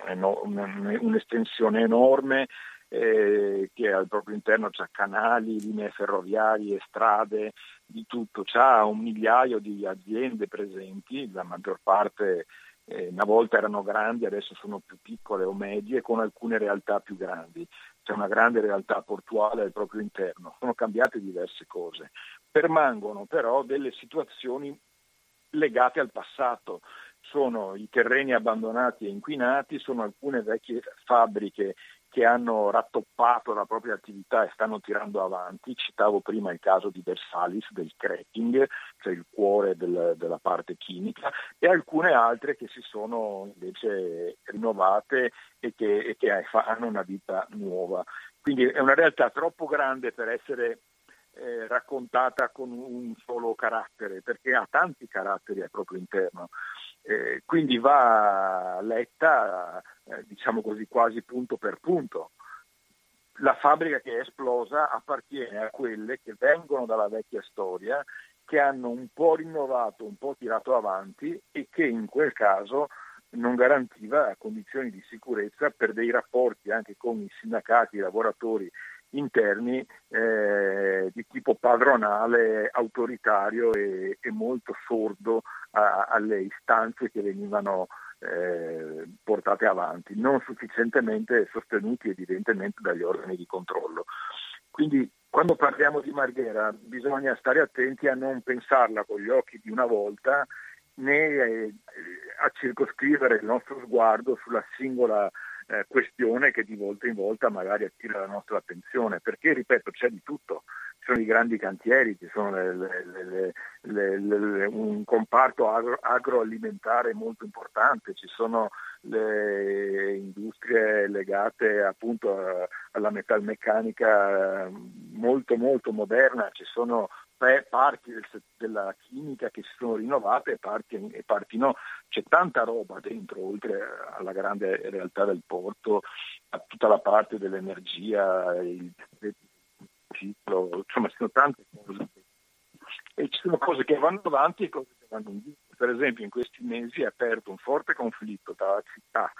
[SPEAKER 3] un'estensione enorme eh, che al proprio interno c'ha canali, linee ferroviarie, strade, di tutto, c'ha un migliaio di aziende presenti, la maggior parte eh, una volta erano grandi, adesso sono più piccole o medie, con alcune realtà più grandi. C'è una grande realtà portuale al proprio interno, sono cambiate diverse cose. Permangono però delle situazioni legate al passato. Sono i terreni abbandonati e inquinati, sono alcune vecchie fabbriche che hanno rattoppato la propria attività e stanno tirando avanti. Citavo prima il caso di Versalis, del cracking, cioè il cuore del, della parte chimica, e alcune altre che si sono invece rinnovate e che, e che hanno una vita nuova. Quindi è una realtà troppo grande per essere eh, raccontata con un solo carattere, perché ha tanti caratteri al proprio interno. Eh, quindi va letta, eh, diciamo così, quasi punto per punto. La fabbrica che è esplosa appartiene a quelle che vengono dalla vecchia storia, che hanno un po' rinnovato, un po' tirato avanti e che in quel caso non garantiva condizioni di sicurezza per dei rapporti anche con i sindacati, i lavoratori interni eh, di tipo padronale, autoritario e, e molto sordo a, alle istanze che venivano eh, portate avanti, non sufficientemente sostenuti evidentemente dagli organi di controllo. Quindi quando parliamo di Marghera bisogna stare attenti a non pensarla con gli occhi di una volta né eh, a circoscrivere il nostro sguardo sulla singola eh, questione che di volta in volta magari attira la nostra attenzione, perché ripeto c'è di tutto, ci sono i grandi cantieri, ci sono le, le, le, un comparto agro, agroalimentare molto importante, ci sono le industrie legate appunto alla metalmeccanica molto molto moderna, ci sono parti del, della chimica che si sono rinnovate e parti, e parti no. C'è tanta roba dentro, oltre alla grande realtà del porto, a tutta la parte dell'energia, il ciclo, insomma ci sono tante cose. E ci sono cose che vanno avanti e cose che vanno indietro. Per esempio in questi mesi è aperto un forte conflitto tra la città,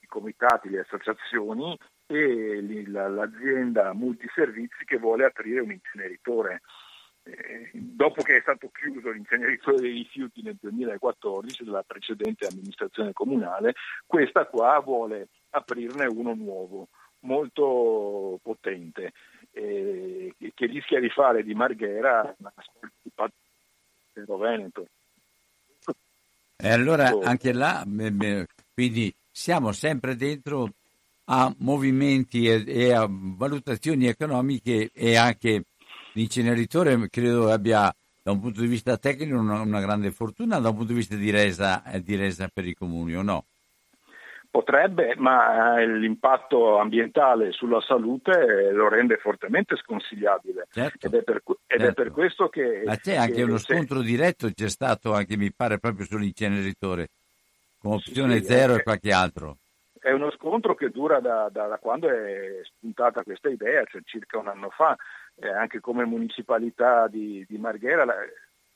[SPEAKER 3] i comitati, le associazioni e l'azienda multiservizi che vuole aprire un inceneritore eh, dopo che è stato chiuso l'inceneritore dei rifiuti nel 2014 della precedente amministrazione comunale, questa qua vuole aprirne uno nuovo, molto potente, eh, che rischia di fare di Marghera una specie di Veneto.
[SPEAKER 2] E allora anche là, quindi siamo sempre dentro a movimenti e a valutazioni economiche e anche l'inceneritore credo abbia da un punto di vista tecnico una, una grande fortuna, da un punto di vista di resa, eh, di resa per i comuni o no?
[SPEAKER 3] Potrebbe, ma eh, l'impatto ambientale sulla salute lo rende fortemente sconsigliabile.
[SPEAKER 2] Certo,
[SPEAKER 3] ed, è per, ed
[SPEAKER 2] certo.
[SPEAKER 3] è per, questo che...
[SPEAKER 2] Ma c'è anche
[SPEAKER 3] che
[SPEAKER 2] uno
[SPEAKER 3] se...
[SPEAKER 2] scontro diretto, c'è stato anche, mi pare, proprio sull'inceneritore, con opzione
[SPEAKER 3] sì,
[SPEAKER 2] zero
[SPEAKER 3] è,
[SPEAKER 2] e qualche altro.
[SPEAKER 3] È uno scontro che dura da, da, da quando è spuntata questa idea, cioè circa un anno fa eh, anche come municipalità di, di Marghera la,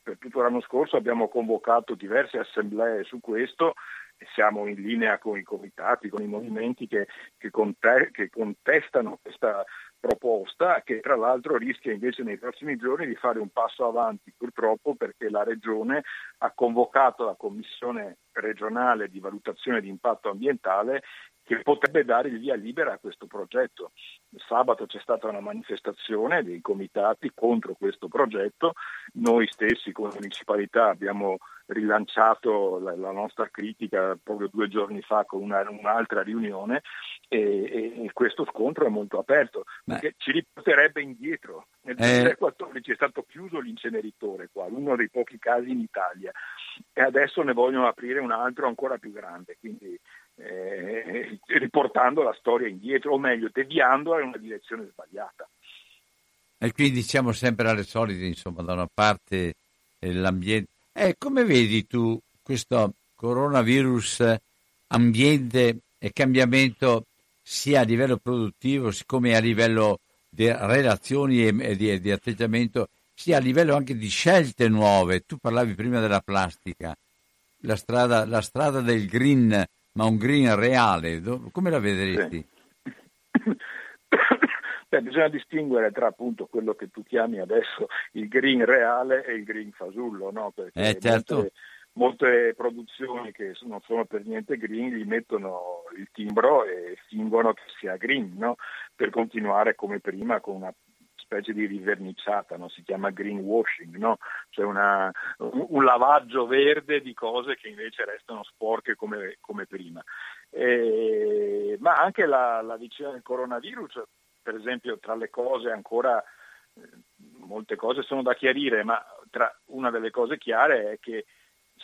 [SPEAKER 3] per tutto l'anno scorso abbiamo convocato diverse assemblee su questo e siamo in linea con i comitati, con i movimenti che, che, conte, che contestano questa proposta che tra l'altro rischia invece nei prossimi giorni di fare un passo avanti purtroppo perché la Regione ha convocato la Commissione regionale di valutazione di impatto ambientale che potrebbe dare il via libera a questo progetto. Sabato c'è stata una manifestazione dei comitati contro questo progetto, noi stessi come municipalità abbiamo rilanciato la, la nostra critica proprio due giorni fa con una, un'altra riunione e, e, questo scontro è molto aperto perché ci riporterebbe indietro. Nel 2014 eh... è stato chiuso l'inceneritore qua, uno dei pochi casi in Italia e adesso ne vogliono aprire un altro ancora più grande, quindi eh, riportando la storia indietro, o meglio, deviandola in una direzione sbagliata.
[SPEAKER 2] E quindi siamo sempre alle solite, insomma, da una parte eh, l'ambiente. Eh, come vedi tu questo coronavirus, ambiente e cambiamento sia a livello produttivo come a livello di relazioni e di, di atteggiamento, sia a livello anche di scelte nuove? Tu parlavi prima della plastica, la strada, la strada del green ma un green reale, come la vedresti?
[SPEAKER 3] Sì. Beh, bisogna distinguere tra appunto quello che tu chiami adesso il green reale e il green fasullo, no? Perché
[SPEAKER 2] eh, certo.
[SPEAKER 3] molte, molte, produzioni che non sono per niente green gli mettono il timbro e fingono che sia green, no? Per continuare come prima con una specie di riverniciata, no? si chiama greenwashing, no? cioè una, un, lavaggio verde di cose che invece restano sporche come, come prima. E, ma anche la, la vicenda del coronavirus, per esempio, tra le cose ancora, molte cose sono da chiarire, ma tra, una delle cose chiare è che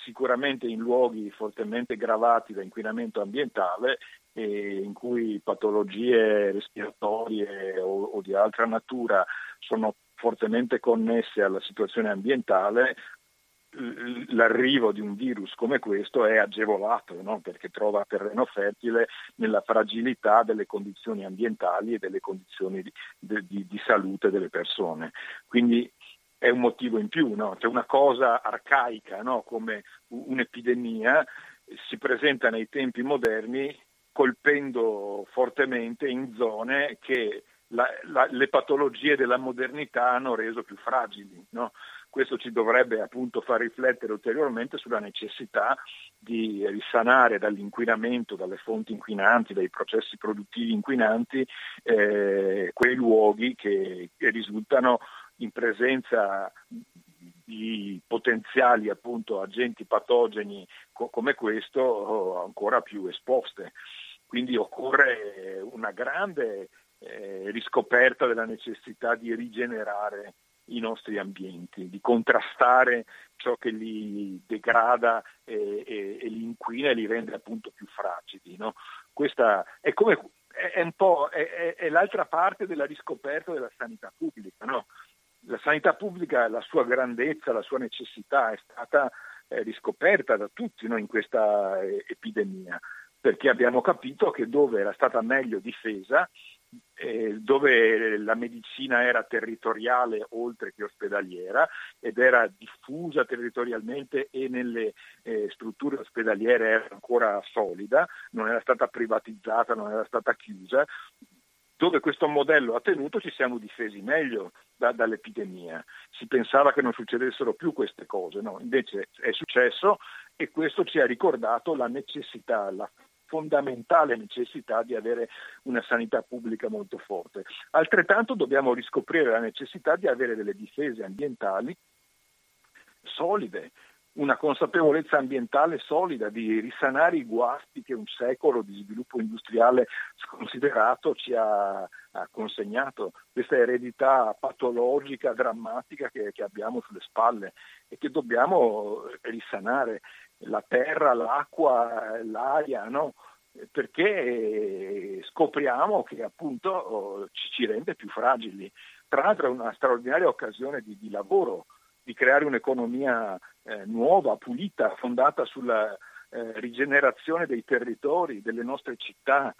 [SPEAKER 3] sicuramente in luoghi fortemente gravati da inquinamento ambientale in cui patologie respiratorie o, o di altra natura sono fortemente connesse alla situazione ambientale, l'arrivo di un virus come questo è agevolato no? perché trova terreno fertile nella fragilità delle condizioni ambientali e delle condizioni di, di, di salute delle persone. Quindi è un motivo in più, no? cioè una cosa arcaica no? come un'epidemia si presenta nei tempi moderni colpendo fortemente in zone che la, la, le patologie della modernità hanno reso più fragili. No? Questo ci dovrebbe appunto far riflettere ulteriormente sulla necessità di risanare dall'inquinamento, dalle fonti inquinanti, dai processi produttivi inquinanti, eh, quei luoghi che, che risultano in presenza di potenziali appunto, agenti patogeni co- come questo ancora più esposte. Quindi occorre una grande eh, riscoperta della necessità di rigenerare i nostri ambienti, di contrastare ciò che li degrada e, e, e li inquina e li rende appunto più fragili. No? Questa è, come, è, è, è, è, l'altra parte della riscoperta della sanità pubblica. No? La sanità pubblica, la sua grandezza, la sua necessità è stata eh, riscoperta da tutti no? in questa eh, epidemia, perché abbiamo capito che dove era stata meglio difesa eh, dove la medicina era territoriale oltre che ospedaliera ed era diffusa territorialmente e nelle eh, strutture ospedaliere era ancora solida, non era stata privatizzata, non era stata chiusa, dove questo modello ha tenuto ci siamo difesi meglio da, dall'epidemia. Si pensava che non succedessero più queste cose, no? invece è successo e questo ci ha ricordato la necessità, la fondamentale necessità di avere una sanità pubblica molto forte. Altrettanto dobbiamo riscoprire la necessità di avere delle difese ambientali solide, una consapevolezza ambientale solida di risanare i guasti che un secolo di sviluppo industriale sconsiderato ci ha, ha consegnato, questa eredità patologica, drammatica che, che, abbiamo sulle spalle e che dobbiamo risanare la terra, l'acqua, l'aria, no? perché scopriamo che appunto ci rende più fragili. Tra l'altro è una straordinaria occasione di, di lavoro, di creare un'economia eh, nuova, pulita, fondata sulla eh, rigenerazione dei territori, delle nostre città.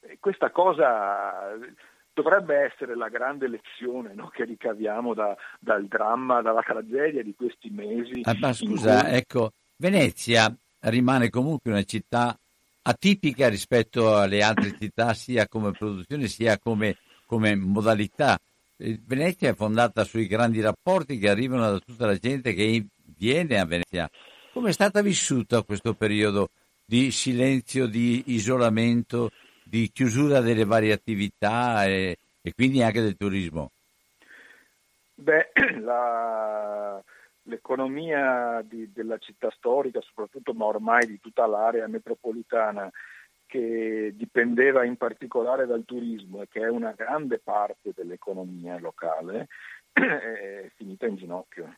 [SPEAKER 3] E questa cosa dovrebbe essere la grande lezione no, che ricaviamo da, dal dramma, dalla tragedia di questi mesi.
[SPEAKER 2] Ah, ma scusa, cui... ecco, Venezia rimane comunque una città atipica rispetto alle altre città sia come produzione sia come, come modalità. Venezia è fondata sui grandi rapporti che arrivano da tutta la gente che viene a Venezia. Come è stata vissuta questo periodo di silenzio, di isolamento, di chiusura delle varie attività e, e quindi anche del turismo?
[SPEAKER 3] Beh, la, l'economia di, della città storica, soprattutto ma ormai di tutta l'area metropolitana, che dipendeva in particolare dal turismo e che è una grande parte dell'economia locale, è finita in ginocchio.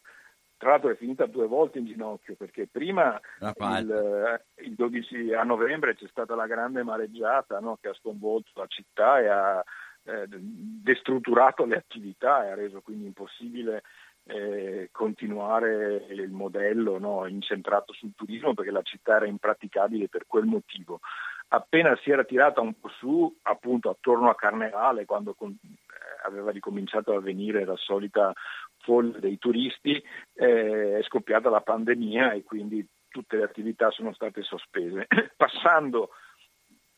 [SPEAKER 3] Tra l'altro è finita due volte in ginocchio perché prima il, il, 12 a novembre c'è stata la grande mareggiata no, che ha sconvolto la città e ha eh, destrutturato le attività e ha reso quindi impossibile eh, continuare il modello no, incentrato sul turismo perché la città era impraticabile per quel motivo. Appena si era tirata un po' su, appunto attorno a Carnevale, quando con, eh, aveva ricominciato a venire la solita folla dei turisti, eh, è scoppiata la pandemia e quindi tutte le attività sono state sospese, passando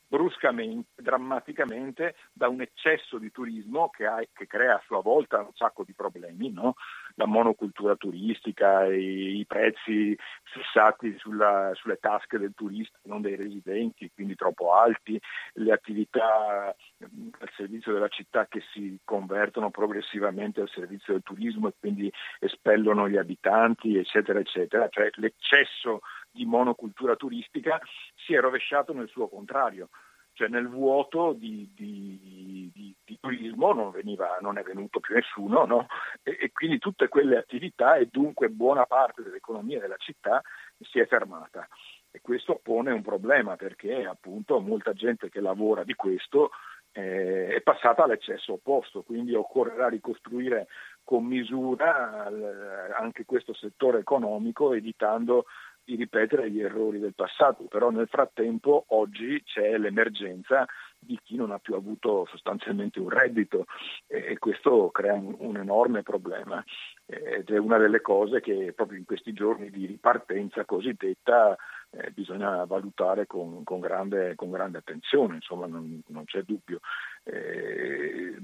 [SPEAKER 3] bruscamente, drammaticamente da un eccesso di turismo che, ha, che, crea a sua volta un sacco di problemi, no? La monocultura turistica, i, i prezzi fissati sulla, sulle tasche del turista, non dei residenti, quindi troppo alti, le attività al servizio della città che si convertono progressivamente al servizio del turismo e quindi espellono gli abitanti, eccetera, eccetera, cioè l'eccesso di monocultura turistica si è rovesciato nel suo contrario, cioè nel vuoto di, di, di, di turismo non, veniva, non, è venuto più nessuno no? e, e, quindi tutte quelle attività e dunque buona parte dell'economia della città si è fermata e questo pone un problema perché appunto molta gente che lavora di questo eh, è passata all'eccesso opposto, quindi occorrerà ricostruire con misura eh, anche questo settore economico evitando di ripetere gli errori del passato, però nel frattempo oggi c'è l'emergenza di chi non ha più avuto sostanzialmente un reddito e questo crea un, enorme problema ed è una delle cose che proprio in questi giorni di ripartenza cosiddetta eh, bisogna valutare con, con, grande, con, grande, attenzione, insomma non, non c'è dubbio. Eh,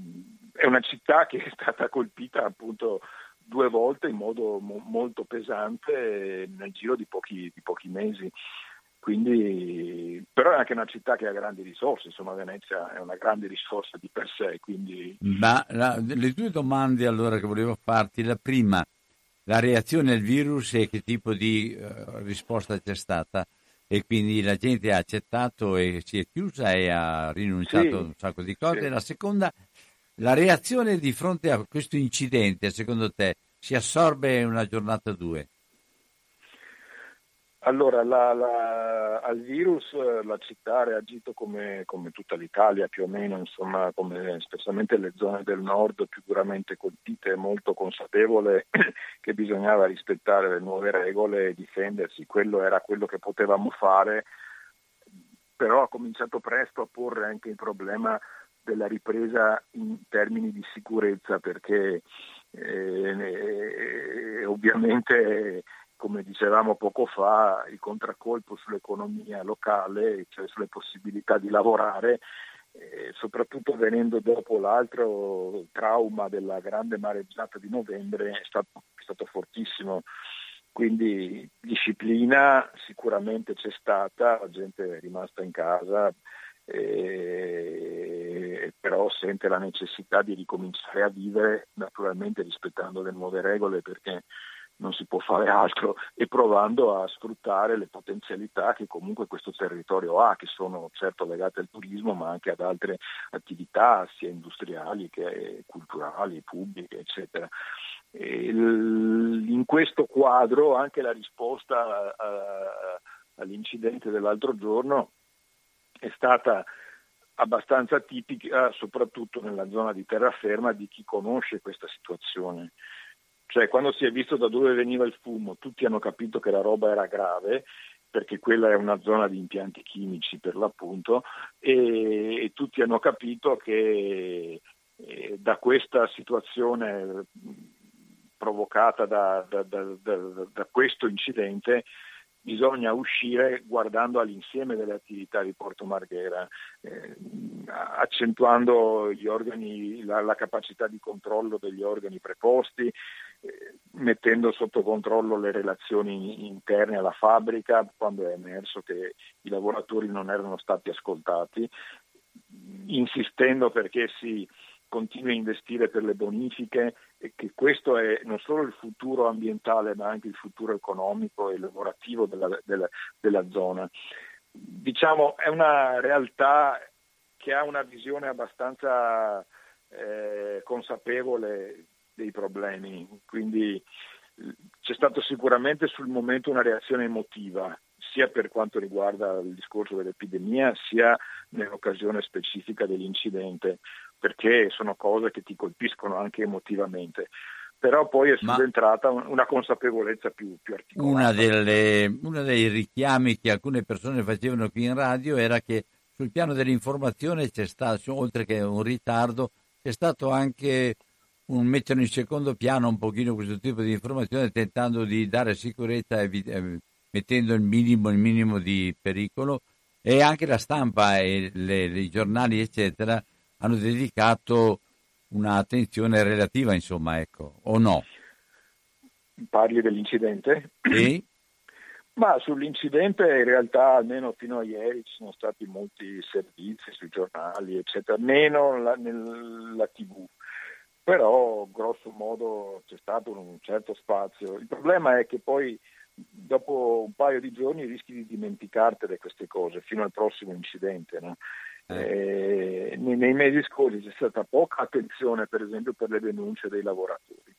[SPEAKER 3] è una città che è stata colpita appunto due volte in modo mo- molto pesante nel giro di pochi, di pochi mesi. Quindi, però è anche una città che ha grandi risorse, insomma Venezia è una grande risorsa di per sé. Quindi...
[SPEAKER 2] Ma la, le due domande allora che volevo farti, la prima, la reazione al virus e che tipo di uh, risposta c'è stata? E quindi la gente ha accettato e si è chiusa e ha rinunciato sì, a un sacco di cose. Sì. La seconda, la reazione di fronte a questo incidente, secondo te, si assorbe in una giornata due?
[SPEAKER 3] Allora, la, la, al virus la città ha reagito come, come, tutta l'Italia più o meno, insomma, come specialmente le zone del nord più duramente colpite, molto consapevole che bisognava rispettare le nuove regole e difendersi, quello era quello che potevamo fare, però ha cominciato presto a porre anche il problema della ripresa in termini di sicurezza perché eh, ovviamente come dicevamo poco fa il contraccolpo sull'economia locale, cioè sulle possibilità di lavorare, eh, soprattutto venendo dopo l'altro trauma della grande mareggiata di novembre è stato, è stato fortissimo. Quindi disciplina sicuramente c'è stata, la gente è rimasta in casa, eh, però sente la necessità di ricominciare a vivere naturalmente rispettando le nuove regole perché non si può fare altro e provando a sfruttare le potenzialità che comunque questo territorio ha, che sono certo legate al turismo ma anche ad altre attività sia industriali che culturali, pubbliche, eccetera. in questo quadro anche la risposta all'incidente dell'altro giorno è stata abbastanza tipica, soprattutto nella zona di terraferma, di chi conosce questa situazione. Cioè, quando si è visto da dove veniva il fumo, tutti hanno capito che la roba era grave, perché quella è una zona di impianti chimici per l'appunto, e, e tutti hanno capito che eh, da questa situazione provocata da, da, da, da questo incidente bisogna uscire guardando all'insieme delle attività di Porto Marghera, eh, accentuando organi, la, la, capacità di controllo degli organi preposti, eh, mettendo sotto controllo le relazioni interne alla fabbrica quando è emerso che i lavoratori non erano stati ascoltati, insistendo perché si continui a investire per le bonifiche e che questo è non solo il futuro ambientale ma anche il futuro economico e lavorativo della, della, della zona. Diciamo è una realtà che ha una visione abbastanza eh, consapevole dei problemi, quindi c'è stata sicuramente sul momento una reazione emotiva, sia per quanto riguarda il discorso dell'epidemia, sia nell'occasione specifica dell'incidente, perché sono cose che ti colpiscono anche emotivamente. Però poi è subentrata Ma una consapevolezza più, più articolata.
[SPEAKER 2] Una delle, uno dei richiami che alcune persone facevano qui in radio era che sul piano dell'informazione c'è stato, oltre che un ritardo, c'è stato anche un mettere in secondo piano un pochino questo tipo di informazione tentando di dare sicurezza eh, mettendo il minimo, il minimo di pericolo e anche la stampa e le, i giornali eccetera hanno dedicato un'attenzione relativa insomma ecco o no?
[SPEAKER 3] Parli dell'incidente?
[SPEAKER 2] Sì.
[SPEAKER 3] Ma sull'incidente in realtà almeno fino a ieri ci sono stati molti servizi sui giornali, eccetera, meno la, nella tv. Però grosso modo c'è stato un certo spazio. Il problema è che poi dopo un paio di giorni rischi di dimenticartele queste cose fino al prossimo incidente. No? Eh. Eh, nei mesi scorsi c'è stata poca attenzione per esempio per le denunce dei lavoratori.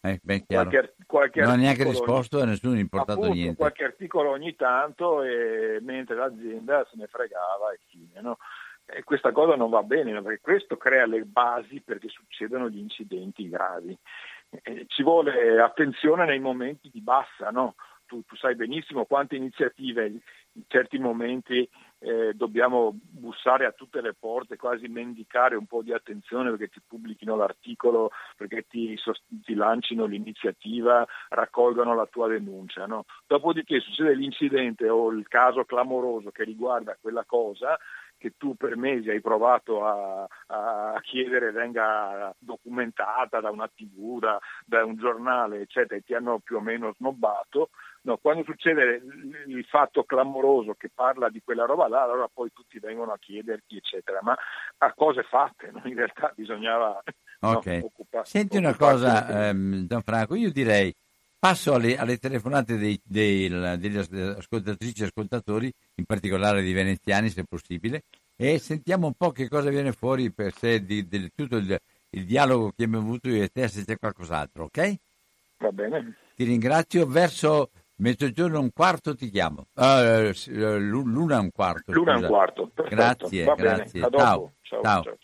[SPEAKER 2] Eh, ben qualche, qualche non ha neanche risposto a nessuno importato
[SPEAKER 3] appunto,
[SPEAKER 2] niente.
[SPEAKER 3] Qualche articolo ogni tanto, e, mentre l'azienda se ne fregava e fine. No? E questa cosa non va bene, perché questo crea le basi perché succedano gli incidenti gravi. E ci vuole attenzione nei momenti di bassa, no? tu, tu, sai benissimo quante iniziative in certi momenti eh, dobbiamo bussare a tutte le porte, quasi mendicare un po' di attenzione perché ti pubblichino l'articolo, perché ti, ti lancino l'iniziativa, raccolgano la tua denuncia. No? Dopodiché succede l'incidente o il caso clamoroso che riguarda quella cosa, che tu per mesi hai provato a, a chiedere venga documentata da una tv, da, da, un giornale, eccetera, e ti hanno più o meno snobbato, No, quando succede il fatto clamoroso che parla di quella roba là, allora poi tutti vengono a chiederti, eccetera, ma a cose fatte, no? in realtà bisognava
[SPEAKER 2] okay. no, occuparsi. Senti una cosa, ehm, Gianfranco, io direi passo alle, alle telefonate dei, dei, degli ascoltatrici e ascoltatori, in particolare di veneziani se possibile, e sentiamo un po' che cosa viene fuori per sé di, di tutto il, il dialogo che abbiamo avuto io e te, se c'è qualcos'altro, ok?
[SPEAKER 3] Va bene.
[SPEAKER 2] Ti ringrazio. Verso Mezzogiorno e un quarto ti chiamo. Uh, l'una e un quarto.
[SPEAKER 3] L'una e un quarto. Perfetto.
[SPEAKER 2] Grazie,
[SPEAKER 3] Va
[SPEAKER 2] grazie.
[SPEAKER 3] Ciao.
[SPEAKER 2] Ciao. Ciao. Ciao.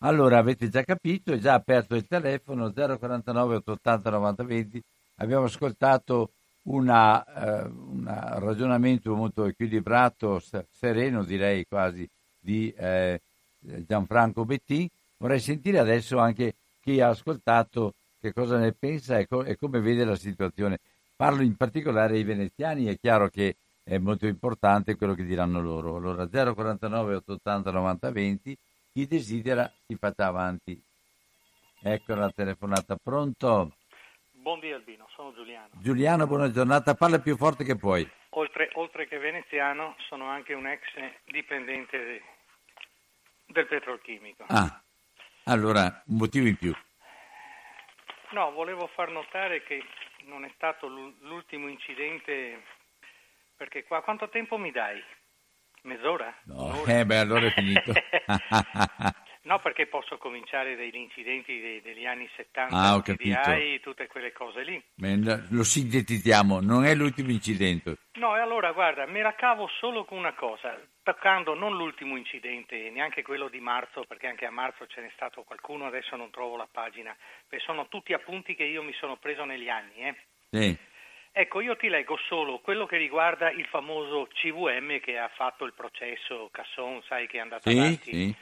[SPEAKER 2] Allora, avete già capito, è già aperto il telefono 049 880 90 20. Abbiamo ascoltato un uh, ragionamento molto equilibrato, sereno direi quasi, di eh, Gianfranco Bettì. Vorrei sentire adesso anche chi ha ascoltato che cosa ne pensa e, co- e come vede la situazione. Parlo in particolare ai veneziani, è chiaro che è molto importante quello che diranno loro. Allora 049 880 90 20, chi desidera si faccia avanti. Ecco la telefonata, pronto?
[SPEAKER 4] Buondì Albino, sono Giuliano.
[SPEAKER 2] Giuliano, buona giornata, parla più forte che puoi.
[SPEAKER 4] Oltre, oltre che veneziano, sono anche un ex dipendente del petrolchimico.
[SPEAKER 2] Ah, allora un motivo in più.
[SPEAKER 4] No, volevo far notare che non è stato l'ultimo incidente, perché qua quanto tempo mi dai? Mezz'ora?
[SPEAKER 2] No, eh beh, allora è finito.
[SPEAKER 4] no, perché posso cominciare dagli incidenti degli anni 70,
[SPEAKER 2] ah.
[SPEAKER 4] PDI, tutte quelle cose lì.
[SPEAKER 2] Lo sintetizziamo, non è l'ultimo incidente.
[SPEAKER 4] No, e allora guarda, me la cavo solo con una cosa, toccando non l'ultimo incidente, neanche quello di marzo, perché anche a marzo ce n'è stato qualcuno, adesso non trovo la pagina, perché sono tutti appunti che io mi sono preso negli anni. Eh.
[SPEAKER 2] Sì.
[SPEAKER 4] Ecco, io ti leggo solo quello che riguarda il famoso CVM che ha fatto il processo Casson, sai che è andato
[SPEAKER 2] sì,
[SPEAKER 4] avanti.
[SPEAKER 2] Sì.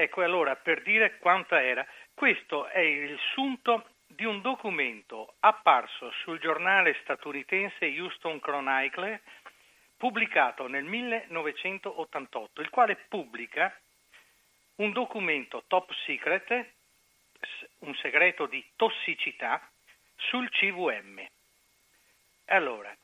[SPEAKER 4] Ecco, allora, per dire quanta era, questo è il sunto di un documento apparso sul giornale statunitense Houston Chronicle pubblicato nel 1988, il quale pubblica un documento top secret, un segreto di tossicità, sul CVM. Allora,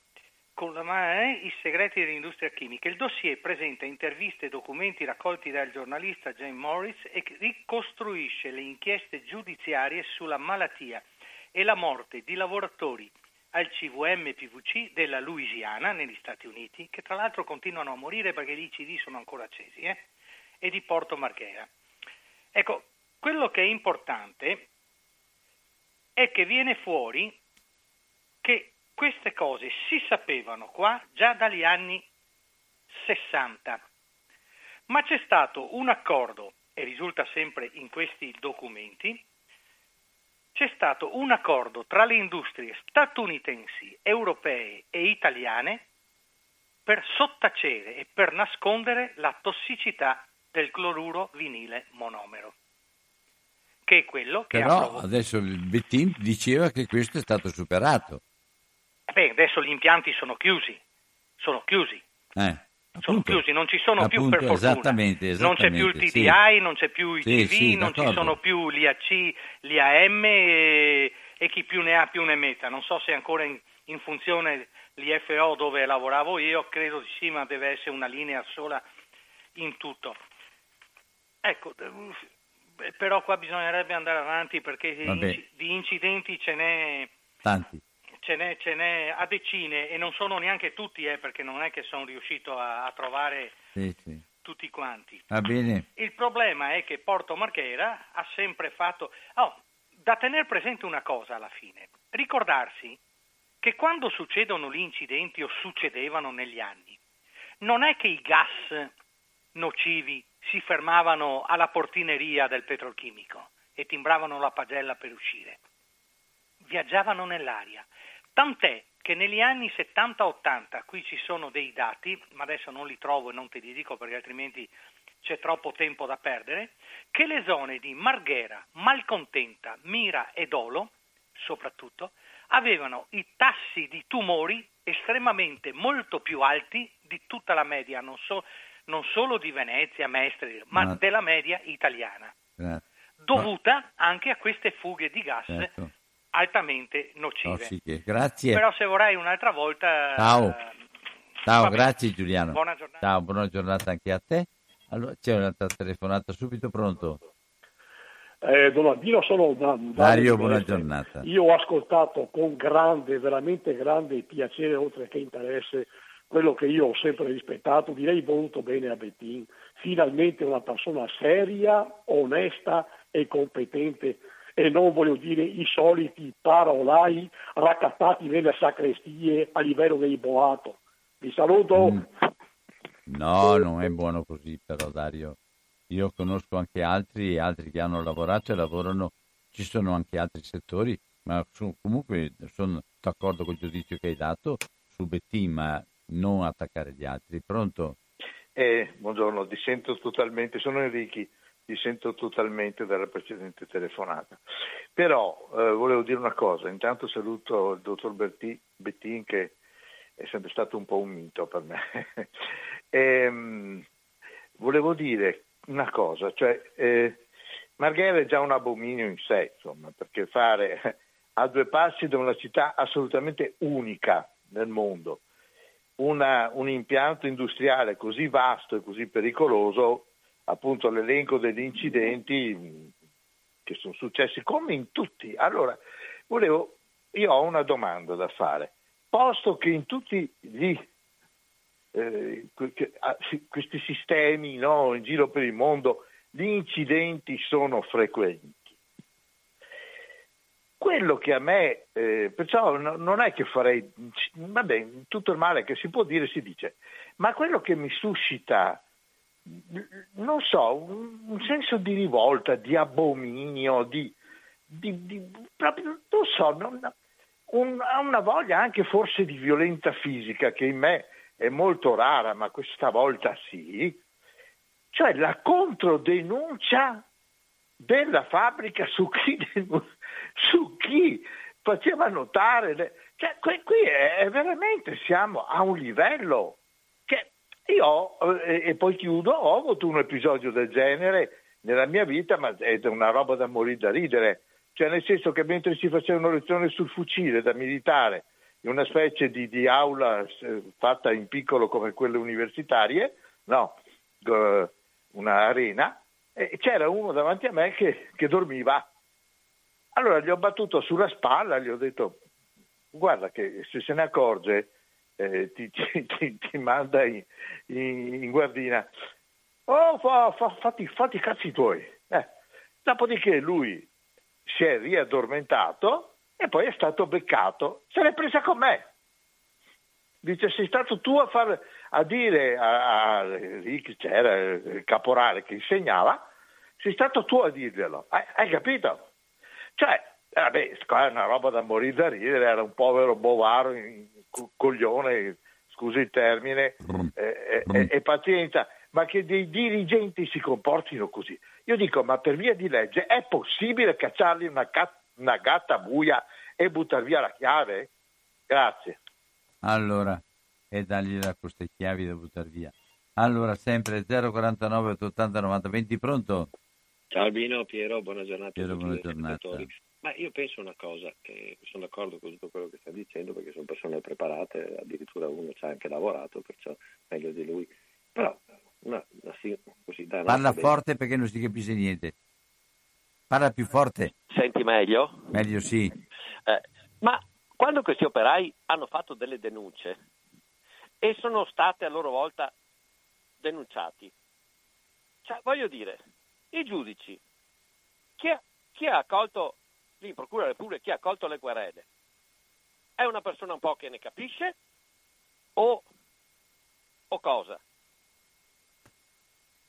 [SPEAKER 4] con la mano i segreti dell'industria chimica. Il dossier presenta interviste e documenti raccolti dal giornalista Jane Morris e ricostruisce le inchieste giudiziarie sulla malattia e la morte di lavoratori al CVM PVC della Louisiana negli Stati Uniti, che tra l'altro continuano a morire perché gli ICD sono ancora accesi, eh? e di Porto Marghera. Ecco, quello che è importante è che viene fuori che queste cose si sapevano qua già dagli anni 60. Ma c'è stato un accordo, e risulta sempre in questi documenti, c'è stato un accordo tra le industrie statunitensi, europee e italiane per sottacere e per nascondere la tossicità del cloruro vinile monomero, che è quello che
[SPEAKER 2] Però
[SPEAKER 4] ha provocato.
[SPEAKER 2] adesso il Bettin diceva che questo è stato superato.
[SPEAKER 4] Beh, adesso gli impianti sono chiusi, sono chiusi.
[SPEAKER 2] Eh,
[SPEAKER 4] sono chiusi, non ci sono più
[SPEAKER 2] Appunto,
[SPEAKER 4] per fortuna.
[SPEAKER 2] esattamente,
[SPEAKER 4] Non c'è più il
[SPEAKER 2] esattamente,
[SPEAKER 4] TDI,
[SPEAKER 2] sì.
[SPEAKER 4] non c'è più i
[SPEAKER 2] Sì,
[SPEAKER 4] TV,
[SPEAKER 2] sì,
[SPEAKER 4] non ci
[SPEAKER 2] d'accordo.
[SPEAKER 4] sono più l'IAC, l'IAM e, e chi più ne ha più ne metta. Non so se ancora in, in funzione l'IFO dove lavoravo io, credo di sì, ma deve essere una linea sola in tutto. Ecco, eh, però qua bisognerebbe andare avanti perché
[SPEAKER 2] Vabbè.
[SPEAKER 4] di incidenti ce n'è
[SPEAKER 2] Tanti.
[SPEAKER 4] Ce n'è, ce n'è a decine e non sono neanche tutti, eh, perché non è che sono riuscito a, a trovare
[SPEAKER 2] Sì, sì.
[SPEAKER 4] tutti quanti.
[SPEAKER 2] Va bene.
[SPEAKER 4] Il problema è che Porto Marghera ha sempre fatto... Oh, da tenere presente una cosa alla fine, ricordarsi che quando succedono gli incidenti o succedevano negli anni, non è che i gas nocivi si fermavano alla portineria del petrolchimico e timbravano la pagella per uscire. Viaggiavano nell'aria. Tant'è che negli anni 70-80, qui ci sono dei dati, ma adesso non li trovo e non te li dico perché altrimenti c'è troppo tempo da perdere, che le zone di Marghera, Malcontenta, Mira e Dolo, soprattutto, avevano i tassi di tumori estremamente molto più alti di tutta la media, non, so- non solo di Venezia, Mestre, ma
[SPEAKER 2] Ma-
[SPEAKER 4] della media italiana,
[SPEAKER 2] Grazie.
[SPEAKER 4] dovuta anche a queste fughe di gas
[SPEAKER 2] Certo.
[SPEAKER 4] Altamente nocive.
[SPEAKER 2] Tossiche. Grazie.
[SPEAKER 4] Però se vorrai un'altra volta...
[SPEAKER 2] Ciao.
[SPEAKER 4] eh,
[SPEAKER 2] Ciao, grazie Giuliano.
[SPEAKER 4] Buona giornata.
[SPEAKER 2] Ciao, buona giornata anche a te. Allora, c'è un'altra telefonata subito, pronto?
[SPEAKER 5] Eh, Donaldino sono da, da-
[SPEAKER 2] Dario, buona
[SPEAKER 5] Mestre.
[SPEAKER 2] giornata.
[SPEAKER 5] Io ho ascoltato con grande, veramente grande piacere, oltre che interesse, quello che io ho sempre rispettato, direi voluto bene a Bettin. Finalmente una persona seria, onesta e competente e non voglio dire i soliti parolai raccattati nelle sacrestie a livello dei boato. Vi saluto.
[SPEAKER 2] Mm. No, non è buono così però Dario. Io conosco anche altri, altri che hanno lavorato e lavorano, ci sono anche altri settori, ma su- comunque sono d'accordo col giudizio che hai dato su Bettin, ma non attaccare gli altri. Pronto?
[SPEAKER 6] Eh, buongiorno, dissento totalmente, sono Enrichi, dissento totalmente dalla precedente telefonata. Però eh, volevo dire una cosa, intanto saluto il dottor Berti- Bettin che è sempre stato un po' un mito per me. Ehm, volevo dire una cosa, cioè eh, Marghera è già un abominio in sé, insomma, perché fare a due passi da una città assolutamente unica nel mondo, una- un impianto industriale così vasto e così pericoloso, appunto l'elenco degli incidenti mh, che sono successi come in tutti. Allora, volevo, io ho una domanda da fare, posto che in tutti gli, eh, ah, questi sistemi no, in giro per il mondo gli incidenti sono frequenti. Quello che a me, eh, perciò no- non è che farei, vabbè, tutto il male che si può dire si dice, ma quello che mi suscita, non so, un, senso di rivolta, di abominio, di, di- di- proprio, non so, non- un- una voglia anche forse di violenza fisica che in me è molto rara, ma questa volta sì, cioè la controdenuncia della fabbrica su chi, su chi faceva notare, le- cioè qui, qui è, è veramente siamo a un livello io, eh, e poi chiudo, ho avuto un episodio del genere nella mia vita, ma è una roba da morire da ridere, cioè nel senso che mentre si facevano lezioni sul fucile da militare, in una specie di, di aula eh, fatta in piccolo come quelle universitarie, no, una arena, e c'era uno davanti a me che, che dormiva. Allora gli ho battuto sulla spalla, gli ho detto guarda che se se ne accorge eh, ti, ti- ti- manda in, in- in guardina. Oh, fa- fa- fatti, fatti i cazzi tuoi. Eh. Dopodiché lui si è riaddormentato e poi è stato beccato, se l'è presa con me. Dice, sei stato tu a, far, a dire, a, a, lì c'era il caporale che insegnava, sei stato tu a dirglielo, hai, hai capito? Cioè, vabbè, qua è una roba da morire da ridere, era un povero bovaro, in, coglione, scusi il termine, eh, eh, e pazienza, ma che dei dirigenti si comportino così. Io dico, ma per via di legge è possibile cacciargli una, cat- una gatta buia e buttare via la chiave? Grazie.
[SPEAKER 2] Allora, e dargli da queste chiavi da buttare via. Allora, sempre 049 880 90 20, pronto?
[SPEAKER 7] Ciao Albino, Piero, buona giornata.
[SPEAKER 2] Piero, buona giornata.
[SPEAKER 7] Ma io penso una cosa, che sono d'accordo con tutto quello che sta dicendo perché sono persone preparate, addirittura uno ci ha anche lavorato, perciò meglio di lui. Però una, una, così,
[SPEAKER 2] Parla forte bene. perché non si capisce niente. Parla più forte.
[SPEAKER 7] Senti meglio?
[SPEAKER 2] Meglio sì.
[SPEAKER 7] Eh, ma quando questi operai hanno fatto delle denunce e sono state a loro volta denunciati, cioè voglio dire, i giudici, chi ha, chi ha accolto in Procura della Repubblica, chi ha accolto le querele, è una persona un po' che ne capisce? O, o cosa?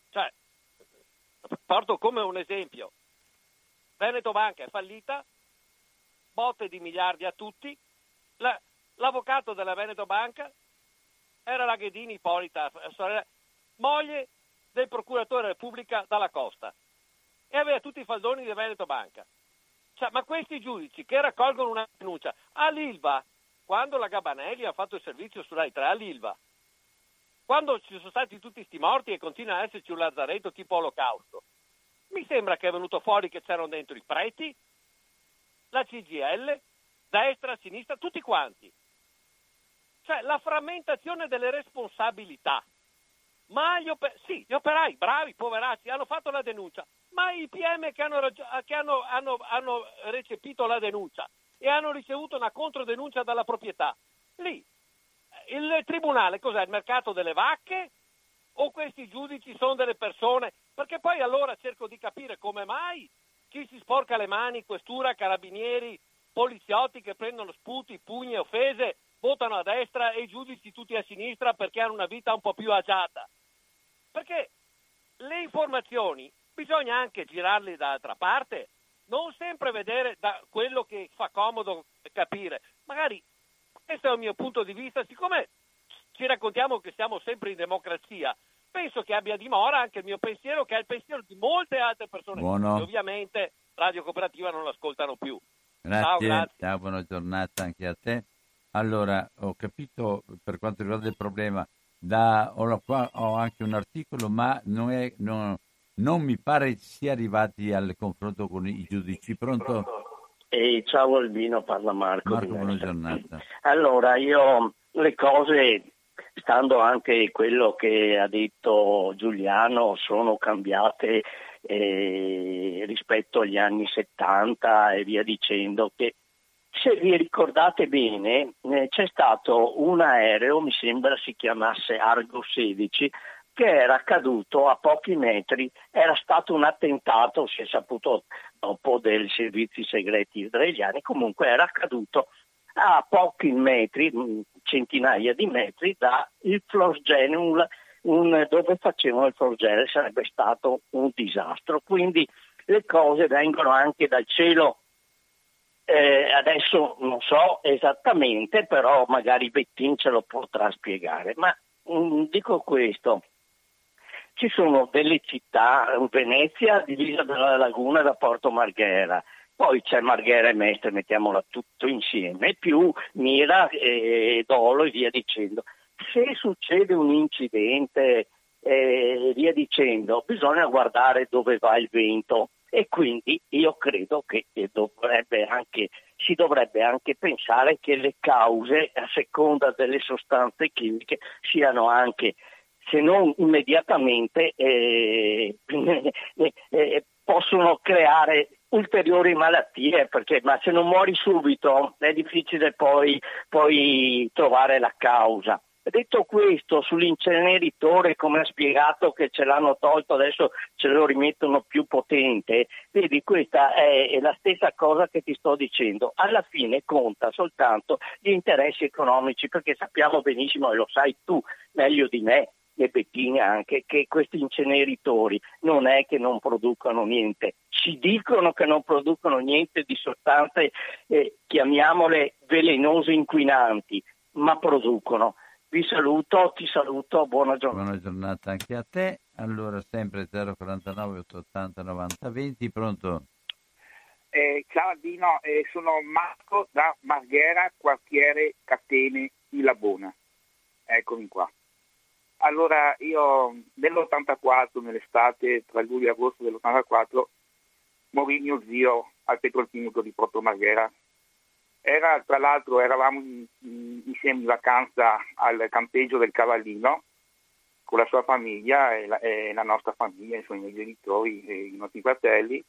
[SPEAKER 7] Cioè, porto come un esempio, Veneto Banca è fallita, botte di miliardi a tutti, la, l'avvocato della Veneto Banca era la Ghedini Ippolita, moglie del procuratore della Repubblica dalla Costa. E aveva tutti i faldoni di Veneto Banca. Cioè, ma questi giudici che raccolgono una denuncia all'Ilva, quando la Gabanelli ha fatto il servizio su Rai 3 all'Ilva, quando ci sono stati tutti questi morti e continua a esserci un lazzaretto tipo olocausto, mi sembra che è venuto fuori che c'erano dentro i preti, la CGL, destra, sinistra, tutti quanti. Cioè la frammentazione delle responsabilità. Ma gli, oper- sì, gli operai, bravi, poveracci, hanno fatto la denuncia, ma i PM che, hanno, che hanno, hanno, hanno recepito la denuncia e hanno ricevuto una controdenuncia dalla proprietà, lì il tribunale cos'è? Il mercato delle vacche? O questi giudici sono delle persone? Perché poi allora cerco di capire come mai chi si sporca le mani, questura, carabinieri, poliziotti che prendono sputi, pugni offese, votano a destra e i giudici tutti a sinistra perché hanno una vita un po' più agiata. Perché le informazioni bisogna anche girarle dall'altra parte, non sempre vedere da quello che fa comodo capire. Magari questo è il mio punto di vista, siccome ci raccontiamo che siamo sempre in democrazia, penso che abbia dimora anche il mio pensiero, che è il pensiero di molte altre persone
[SPEAKER 2] Buono.
[SPEAKER 7] che ovviamente Radio Cooperativa non l'ascoltano più.
[SPEAKER 2] Grazie,
[SPEAKER 7] ciao, grazie.
[SPEAKER 2] ciao, buona giornata anche a te. Allora, ho capito per quanto riguarda il problema, da, ho, qua, ho anche un articolo, ma non, è, non, non mi pare sia arrivati al confronto con i giudici. Pronto?
[SPEAKER 8] E ciao Albino, parla Marco.
[SPEAKER 2] Marco, buona giornata.
[SPEAKER 8] Allora, io le cose, stando anche quello che ha detto Giuliano, sono cambiate eh, rispetto agli anni 70 e via dicendo, che se vi ricordate bene eh, c'è stato un aereo, mi sembra si chiamasse Argo 16, che era caduto a pochi metri, era stato un attentato, si è saputo dopo dei servizi segreti israeliani, comunque era caduto a pochi metri, mm, centinaia di metri da il Flosgene, dove facevano il Flosgene, sarebbe stato un disastro. Quindi le cose vengono anche dal cielo. Eh, adesso non so esattamente, però magari Bettin ce lo potrà spiegare. Ma mh, mm, dico questo, ci sono delle città, Venezia divisa dalla laguna da Porto Marghera, poi c'è Marghera e Mestre, mettiamola tutto insieme, più Mira e Dolo e via dicendo. Se succede un incidente e via dicendo, bisogna guardare dove va il vento e quindi io credo che dovrebbe anche, si dovrebbe anche pensare che le cause a seconda delle sostanze chimiche siano anche se non immediatamente eh, eh, eh, possono creare ulteriori malattie, perché, ma se non muori subito è difficile poi, poi trovare la causa. Detto questo, sull'inceneritore, come ha spiegato che ce l'hanno tolto, adesso ce lo rimettono più potente, vedi, questa è la stessa cosa che ti sto dicendo. Alla fine conta soltanto gli interessi economici, perché sappiamo benissimo, e lo sai tu meglio di me, e Bettina anche, che questi inceneritori non è che non producono niente, ci dicono che non producono niente di sostanze, eh, chiamiamole velenose inquinanti, ma producono. Vi saluto, ti saluto, buona giornata.
[SPEAKER 2] Buona giornata anche a te. Allora, sempre 049 880 90 20, pronto?
[SPEAKER 9] Eh, ciao Aldino, eh, sono Marco da Marghera, quartiere Catene di Labona. Eccomi qua. Allora, io nell'84, nell'estate, tra luglio e agosto dell'84, morì mio zio al petrolchimico di Porto Marghera. Era, tra l'altro, eravamo insieme in vacanza al campeggio del Cavallino con la sua famiglia e la, e la nostra famiglia, insomma, i miei genitori e i nostri fratelli.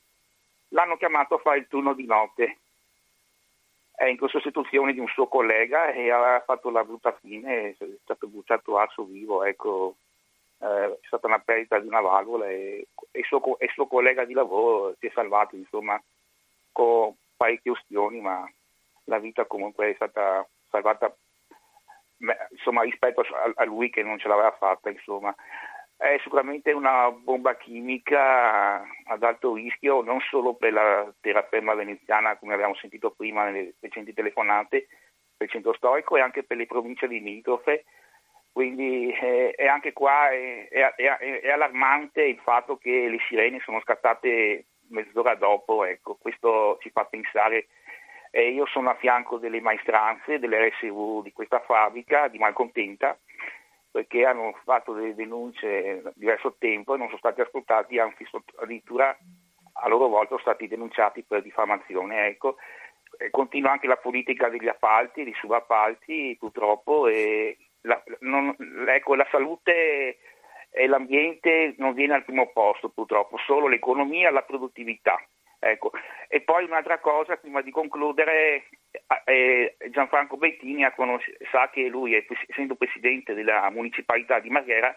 [SPEAKER 9] L'hanno chiamato a fare il turno di notte è in sostituzione di un suo collega e ha fatto la brutta fine, è stato bruciato arso vivo, ecco, eh, c'è stata una perdita di una valvola e il suo, suo, collega di lavoro si è salvato, insomma, con parecchie ustioni, ma la vita comunque è stata salvata insomma, rispetto a lui che non ce l'aveva fatta, insomma è sicuramente una bomba chimica ad alto rischio non solo per la terraferma veneziana come abbiamo sentito prima nelle recenti telefonate per il centro storico e anche per le province limitrofe. Quindi eh, è anche qua è, è, è, è, allarmante il fatto che le sirene sono scattate mezz'ora dopo ecco, questo ci fa pensare eh, io sono a fianco delle maestranze dell'RSU di questa fabbrica di Malcontenta perché hanno fatto delle denunce diverso tempo e non sono stati ascoltati, anzi addirittura a loro volta sono stati denunciati per diffamazione. Ecco. Continua anche la politica degli appalti, dei subappalti purtroppo e la, non, ecco, la salute e l'ambiente non viene al primo posto purtroppo, solo l'economia e la produttività. Ecco. E poi un'altra cosa, prima di concludere, Gianfranco Bettini sa che lui, essendo presidente della municipalità di Marghera,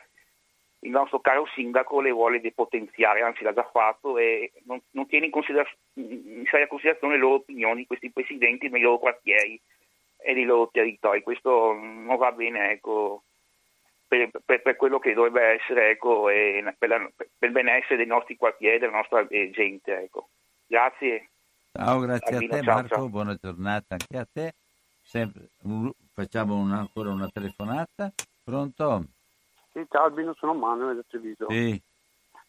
[SPEAKER 9] il nostro caro sindaco le vuole depotenziare, anzi l'ha già fatto e non, non tiene in, consider- in seria considerazione le loro opinioni, questi presidenti nei loro quartieri e nei loro territori. Questo non va bene ecco, per, per, per, quello che dovrebbe essere ecco, per, la, per, il benessere dei nostri quartieri, della nostra eh, gente. Ecco. Grazie.
[SPEAKER 2] Ciao, grazie Albino, a te ciao, Marco, ciao. buona giornata anche a te. Sempre, facciamo una, ancora una telefonata. Pronto?
[SPEAKER 10] Sì, ciao Albino, sono Manuel da Treviso.
[SPEAKER 2] Sì.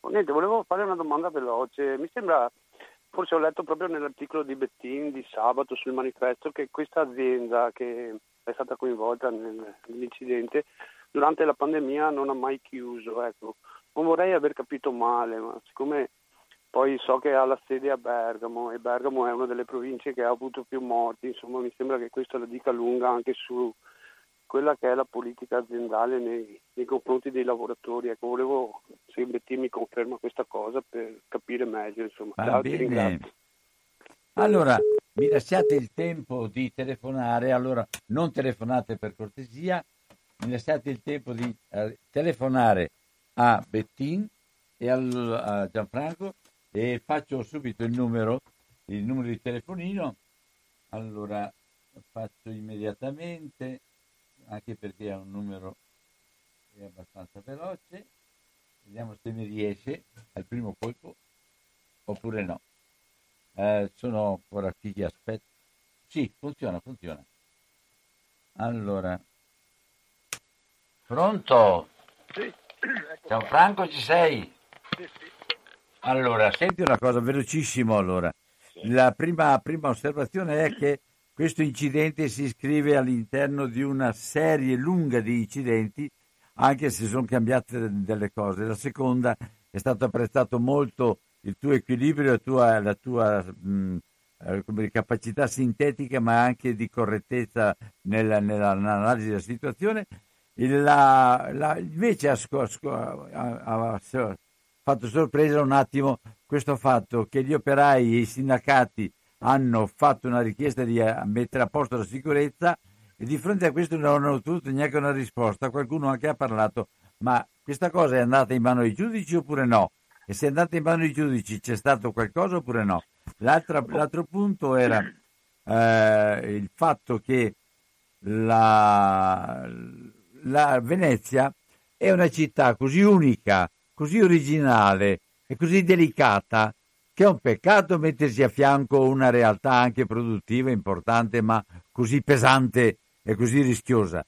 [SPEAKER 10] Oh, niente, volevo fare una domanda veloce. Mi sembra, forse ho letto proprio nell'articolo di Bettin di sabato sul manifesto, che questa azienda che è stata coinvolta nell'incidente durante la pandemia non ha mai chiuso. Ecco. Non vorrei aver capito male, ma siccome poi so che ha la sede a Bergamo e Bergamo è una delle province che ha avuto più morti, insomma mi sembra che questo la dica lunga anche su quella che è la politica aziendale nei, nei confronti dei lavoratori. Ecco, volevo se Bettina mi conferma questa cosa per capire meglio. Insomma.
[SPEAKER 2] Va Ciao, bene. Allora, mi lasciate il tempo di telefonare, allora non telefonate per cortesia, mi lasciate il tempo di eh, telefonare a Bettin e al, a Gianfranco e faccio subito il numero, il numero di telefonino. Allora faccio immediatamente, anche perché è un numero è abbastanza veloce. Vediamo se mi riesce al primo colpo oppure no. Eh, sono ancora qui che aspetto. Sì, funziona, funziona. Allora, pronto?
[SPEAKER 10] Sì.
[SPEAKER 2] Ciao Franco, ci sei? Sì, sì. Allora, senti una cosa velocissimo allora. La prima, prima osservazione è che questo incidente si iscrive all'interno di una serie lunga di incidenti, anche se sono cambiate delle cose. La seconda è stato apprezzato molto il tuo equilibrio, la tua, la tua mh, eh, capacità sintetica, ma anche di correttezza nella, nell'analisi della situazione. La, la, invece ha, ha, ha, fatto sorpresa un attimo questo fatto che gli operai e i sindacati hanno fatto una richiesta di eh, mettere a posto la sicurezza E di fronte a questo non ho ottenuto neanche una risposta. Qualcuno anche ha parlato, ma questa cosa è andata in mano ai giudici oppure no? E se è andata in mano ai giudici c'è stato qualcosa oppure no? L'altro, l'altro punto era eh, il fatto che la, la Venezia è una città così unica, così originale e così delicata che è un peccato mettersi a fianco una realtà anche produttiva, importante, ma così pesante e così rischiosa.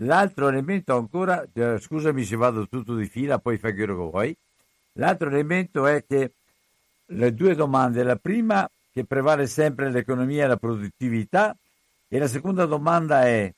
[SPEAKER 2] L'altro elemento ancora, eh, scusami se vado tutto di fila, poi fai quello che vuoi. L'altro elemento è che le due domande, la prima che prevale sempre l'economia e la produttività e la seconda domanda è,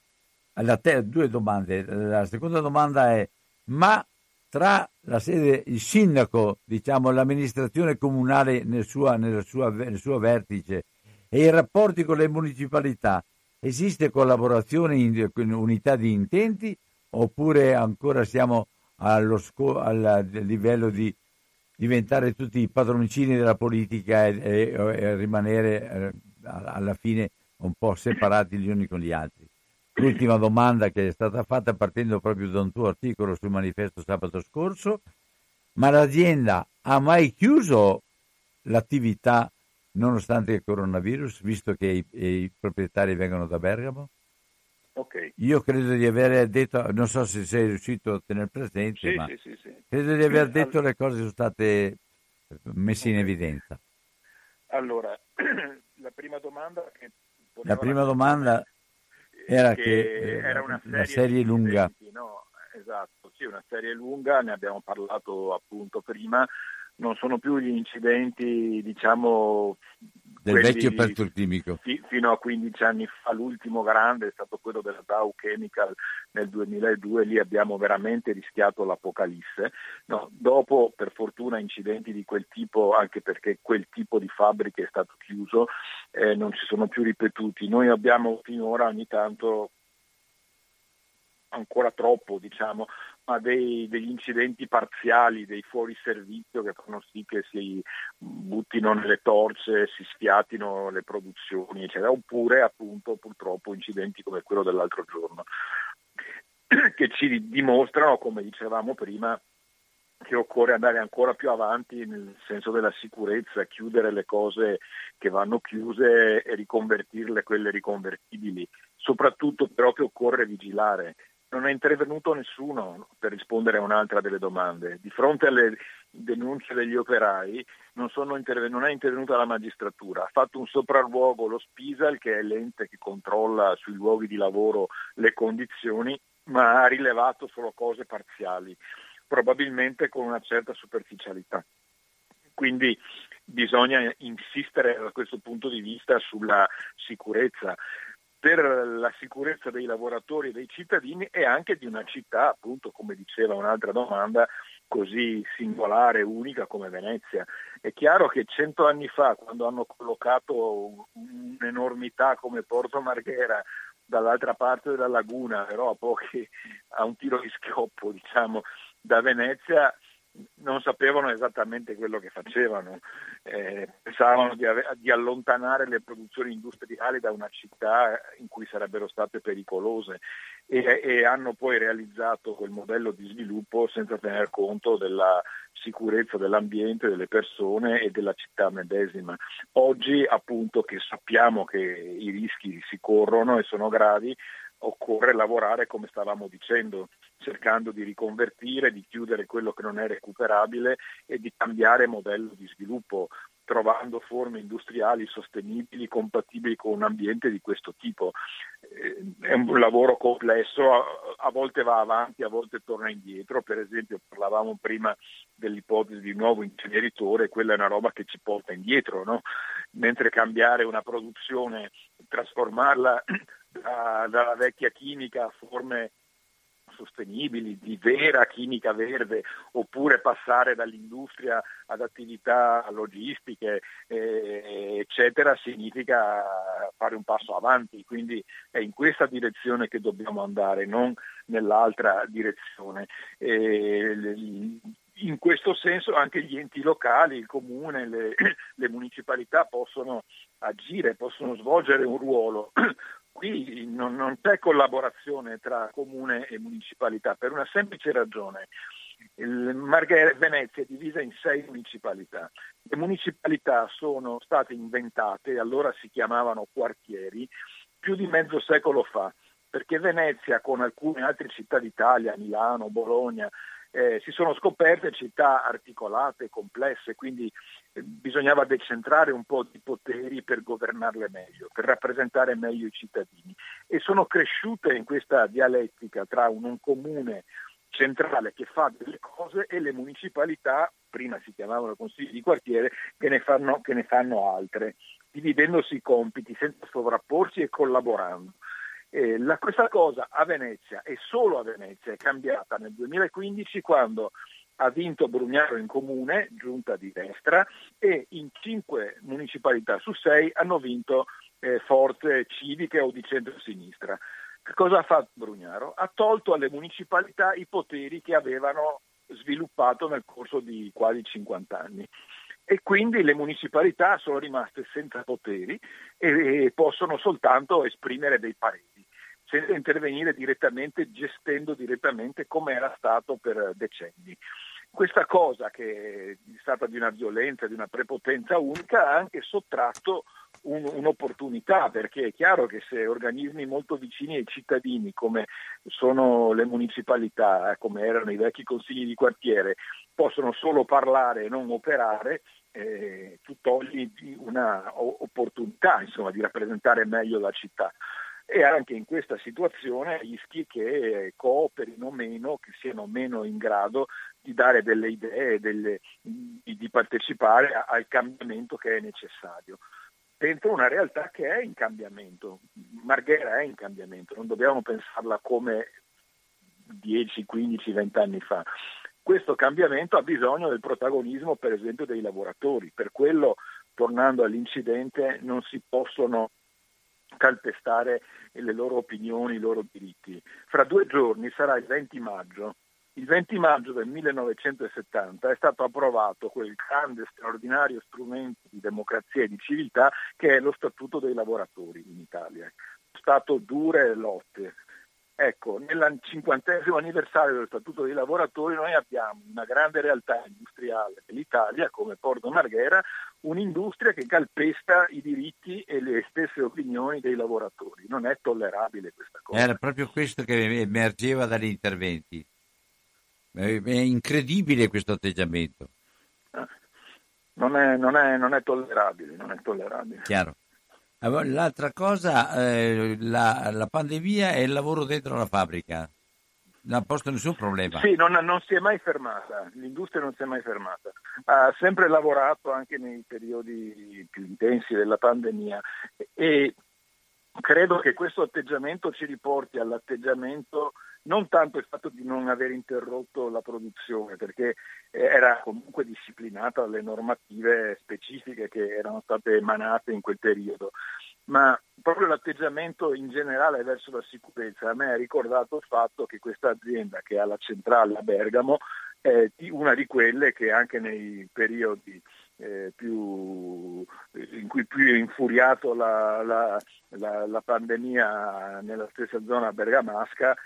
[SPEAKER 2] la te, due domande, la seconda domanda è ma tra sede, il sindaco, diciamo, l'amministrazione comunale nel, sua, nel, sua, nel suo vertice e i rapporti con le municipalità, esiste collaborazione in, in unità di intenti oppure ancora siamo allo sco- al livello di diventare tutti i padroncini della politica e, e, e rimanere eh, alla fine un po' separati gli uni con gli altri? L'ultima domanda che è stata fatta partendo proprio da un tuo articolo sul manifesto sabato scorso, ma l'azienda ha mai chiuso l'attività nonostante il coronavirus, visto che i, i proprietari vengono da Bergamo?
[SPEAKER 3] Okay.
[SPEAKER 2] Io credo di aver detto, non so se sei riuscito a tenere presente,
[SPEAKER 3] sì,
[SPEAKER 2] ma
[SPEAKER 3] sì, sì,
[SPEAKER 2] credo di aver detto le cose sono state messe in evidenza.
[SPEAKER 3] Allora, la prima domanda che
[SPEAKER 2] la prima domanda era che,
[SPEAKER 3] che era una serie,
[SPEAKER 2] la serie lunga.
[SPEAKER 3] No? Esatto, sì, una serie lunga, ne abbiamo parlato appunto prima, non sono più gli incidenti, diciamo,
[SPEAKER 2] del vecchio petrolchimico.
[SPEAKER 3] Fi, fino a 15 anni fa, l'ultimo grande è stato quello della Dow Chemical nel 2002, lì abbiamo veramente rischiato l'apocalisse. No, dopo, per fortuna, incidenti di quel tipo, anche perché quel tipo di fabbriche è stato chiuso, eh, non si sono più ripetuti. Noi abbiamo finora ogni tanto ancora troppo, diciamo, ma dei, degli incidenti parziali, dei fuori servizio che fanno sì che si buttino nelle torce, si sfiatino le produzioni, eccetera, oppure appunto purtroppo incidenti come quello dell'altro giorno, che ci dimostrano, come dicevamo prima, che occorre andare ancora più avanti nel senso della sicurezza, chiudere le cose che vanno chiuse e riconvertirle quelle riconvertibili. Soprattutto però che occorre vigilare, non è intervenuto nessuno per rispondere a un'altra delle domande. Di fronte alle denunce degli operai non, interven- non, è intervenuta la magistratura, ha fatto un sopralluogo lo Spisal che è l'ente che controlla sui luoghi di lavoro le condizioni, ma ha rilevato solo cose parziali, probabilmente con una certa superficialità. Quindi bisogna insistere da questo punto di vista sulla sicurezza per la sicurezza dei lavoratori e dei cittadini e anche di una città, appunto, come diceva un'altra domanda, così singolare, unica come Venezia. È chiaro che cento anni fa, quando hanno collocato un'enormità come Porto Marghera dall'altra parte della laguna, però a pochi a un tiro di schioppo, diciamo, da Venezia, non sapevano esattamente quello che facevano, eh, pensavano di, ave- di, allontanare le produzioni industriali da una città in cui sarebbero state pericolose e, e hanno poi realizzato quel modello di sviluppo senza tener conto della sicurezza dell'ambiente, delle persone e della città medesima. Oggi appunto che sappiamo che i rischi si corrono e sono gravi, occorre lavorare come stavamo dicendo, cercando di riconvertire, di chiudere quello che non è recuperabile e di cambiare modello di sviluppo, trovando forme industriali sostenibili, compatibili con un ambiente di questo tipo. Eh, è un lavoro complesso, a volte va avanti, a volte torna indietro, per esempio parlavamo prima dell'ipotesi di nuovo inceneritore, quella è una roba che ci porta indietro, no? mentre cambiare una produzione, trasformarla da, dalla vecchia chimica a forme sostenibili, di vera chimica verde, oppure passare dall'industria ad attività logistiche, eh, eccetera, significa fare un passo avanti. Quindi è in questa direzione che dobbiamo andare, non nell'altra direzione. Eh, in questo senso anche gli enti locali, il comune, le, le municipalità possono agire, possono svolgere un ruolo Qui non, non c'è collaborazione tra comune e municipalità per una semplice ragione. Marghe- Venezia è divisa in sei municipalità. Le municipalità sono state inventate, allora si chiamavano quartieri, più di mezzo secolo fa, perché Venezia con alcune altre città d'Italia, Milano, Bologna, eh, si sono scoperte città articolate, complesse, quindi bisognava decentrare un po' di poteri per governarle meglio, per rappresentare meglio i cittadini. E sono cresciute in questa dialettica tra un, un comune centrale che fa delle cose e le municipalità, prima si chiamavano consigli di quartiere, che ne fanno, che ne fanno altre, dividendosi i compiti senza sovrapporsi e collaborando. Eh, la, questa cosa a Venezia e solo a Venezia è cambiata nel 2015 quando ha vinto Brugnaro in comune, giunta di destra, e in cinque municipalità su sei hanno vinto eh, forze civiche o di centro-sinistra. Cosa ha fatto Brugnaro? Ha tolto alle municipalità i poteri che avevano sviluppato nel corso di quasi 50 anni e quindi le municipalità sono rimaste senza poteri e, possono soltanto esprimere dei pareri, senza intervenire direttamente, gestendo direttamente come era stato per decenni. Questa cosa che è stata di una violenza, di una prepotenza unica, ha anche sottratto un, un'opportunità, perché è chiaro che se organismi molto vicini ai cittadini, come sono le municipalità, eh, come erano i vecchi consigli di quartiere, possono solo parlare e non operare, eh, tu togli una opportunità insomma, di rappresentare meglio la città. E anche in questa situazione rischi che cooperino meno, che siano meno in grado di dare delle idee, delle, di, di, partecipare al cambiamento che è necessario. Dentro una realtà che è in cambiamento, Marghera è in cambiamento, non dobbiamo pensarla come 10, 15, 20 anni fa questo cambiamento ha bisogno del protagonismo per esempio dei lavoratori, per quello tornando all'incidente non si possono calpestare le loro opinioni, i loro diritti. Fra due giorni sarà il 20 maggio. Il 20 maggio del 1970 è stato approvato quel grande, straordinario strumento di democrazia e di civiltà che è lo Statuto dei lavoratori in Italia. Sono state dure lotte, Ecco, nel cinquantesimo anniversario dello Statuto dei lavoratori noi abbiamo una grande realtà industriale dell'Italia come Porto Marghera, un'industria che calpesta i diritti e le stesse opinioni dei lavoratori. Non è tollerabile questa cosa.
[SPEAKER 2] Era proprio questo che emergeva dagli interventi. È incredibile questo atteggiamento.
[SPEAKER 3] Non è, non è, non è tollerabile, non è tollerabile.
[SPEAKER 2] Chiaro. L'altra cosa, eh, la, la, pandemia e il lavoro dentro la fabbrica. Non ha posto nessun problema.
[SPEAKER 3] Sì, non, non, si è mai fermata, l'industria non si è mai fermata. Ha sempre lavorato anche nei periodi più intensi della pandemia e credo che questo atteggiamento ci riporti all'atteggiamento non tanto il fatto di non aver interrotto la produzione, perché era comunque disciplinata dalle normative specifiche che erano state emanate in quel periodo, ma proprio l'atteggiamento in generale verso la sicurezza a me ha ricordato il fatto che questa azienda che ha la centrale a Bergamo è una di quelle che anche nei periodi eh, più, in cui più è infuriato la, la, la, la, pandemia nella stessa zona bergamasca eh,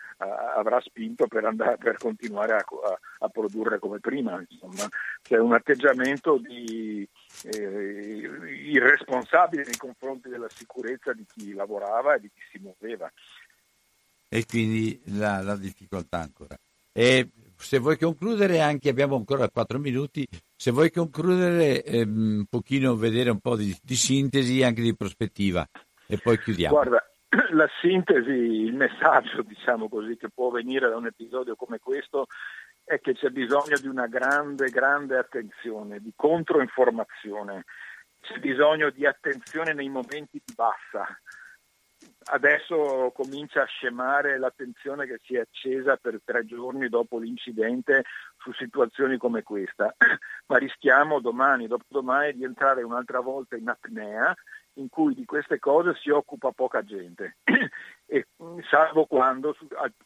[SPEAKER 3] avrà spinto per, andare, per continuare a, a, a, produrre come prima. Insomma. C'è un atteggiamento di, eh, irresponsabile nei confronti della sicurezza di chi lavorava e di chi si muoveva.
[SPEAKER 2] E quindi la, difficoltà ancora. E se vuoi concludere, anche abbiamo ancora quattro minuti, se vuoi concludere ehm, un pochino, vedere un po' di, di sintesi e anche di prospettiva e poi chiudiamo.
[SPEAKER 3] Guarda, la sintesi, il messaggio, diciamo così, che può venire da un episodio come questo è che c'è bisogno di una grande, grande attenzione, di controinformazione, c'è bisogno di attenzione nei momenti di bassa, adesso comincia a scemare l'attenzione che si è accesa per tre giorni dopo l'incidente su situazioni come questa, ma rischiamo domani, dopodomani di entrare un'altra volta in apnea in cui di queste cose si occupa poca gente, e, salvo quando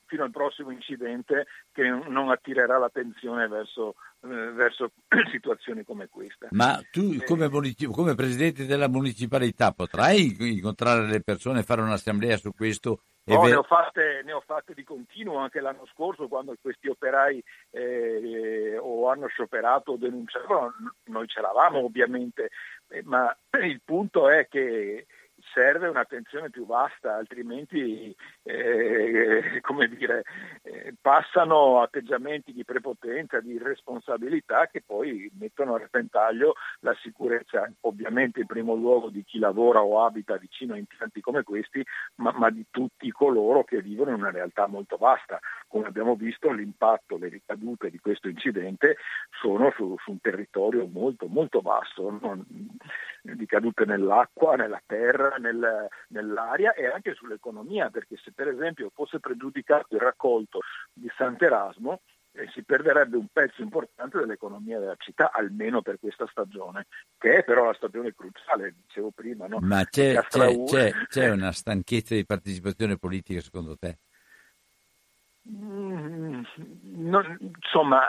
[SPEAKER 3] fino al prossimo incidente che non attirerà l'attenzione verso eh, verso situazioni come questa.
[SPEAKER 2] Ma tu
[SPEAKER 3] eh,
[SPEAKER 2] come, municip- come, presidente della municipalità potrai incontrare le persone e fare un'assemblea su questo?
[SPEAKER 3] No, ver- ne, ho fatte, ne, ho fatte, di continuo anche l'anno scorso quando questi operai eh, o hanno scioperato o denunciavano, noi c'eravamo ovviamente, eh, ma il punto è che serve un'attenzione più vasta, altrimenti eh, dire, eh, passano atteggiamenti di prepotenza, di irresponsabilità che poi mettono a repentaglio la sicurezza, ovviamente in primo luogo di chi lavora o abita vicino a impianti come questi, ma, ma di tutti coloro che vivono in una realtà molto vasta. Come abbiamo visto l'impatto, le ricadute di questo incidente sono su, su un territorio molto molto vasto, non, ricadute nell'acqua, nella terra, nel, nell'aria e anche sull'economia, perché se per esempio fosse pregiudicato il raccolto di Sant'Erasmo, eh, si perderebbe un pezzo importante dell'economia della città, almeno per questa stagione, che è però la stagione cruciale, dicevo prima. No?
[SPEAKER 2] Ma c'è, c'è, c'è, c'è, una stanchezza di partecipazione politica secondo te?
[SPEAKER 3] Mm, non, insomma,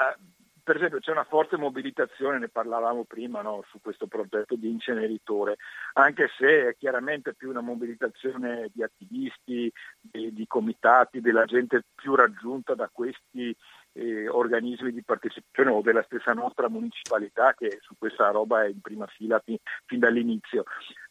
[SPEAKER 3] per esempio c'è una forte mobilitazione, ne parlavamo prima, no, su questo progetto di inceneritore, anche se è chiaramente più una mobilitazione di attivisti, di, di comitati, della gente più raggiunta da questi eh, organismi di partecipazione o della stessa nostra municipalità che su questa roba è in prima fila fin, fin dall'inizio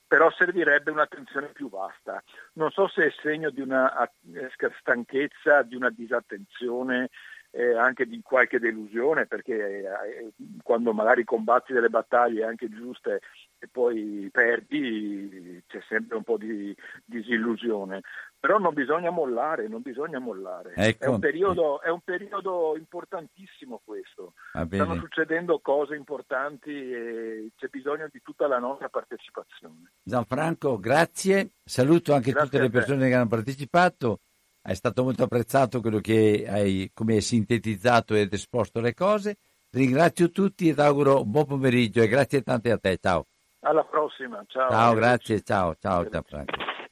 [SPEAKER 3] però servirebbe un'attenzione più vasta. Non so se è segno di una eh, stanchezza, di una disattenzione, eh, anche di qualche delusione perché eh, quando magari combatti delle battaglie anche giuste e poi perdi c'è sempre un po' di disillusione. Però non bisogna mollare, non bisogna mollare. Ecco. È, un periodo, è, un periodo, importantissimo questo. Stanno succedendo cose importanti e c'è bisogno di tutta la nostra partecipazione.
[SPEAKER 2] Gianfranco, grazie. Saluto anche grazie tutte le persone che hanno partecipato è stato molto apprezzato quello che hai, come hai sintetizzato ed esposto le cose. Ringrazio tutti ed auguro un buon pomeriggio e grazie tante a te. Ciao.
[SPEAKER 3] Alla prossima. Ciao.
[SPEAKER 2] Ciao, grazie. Ciao, ciao, ciao.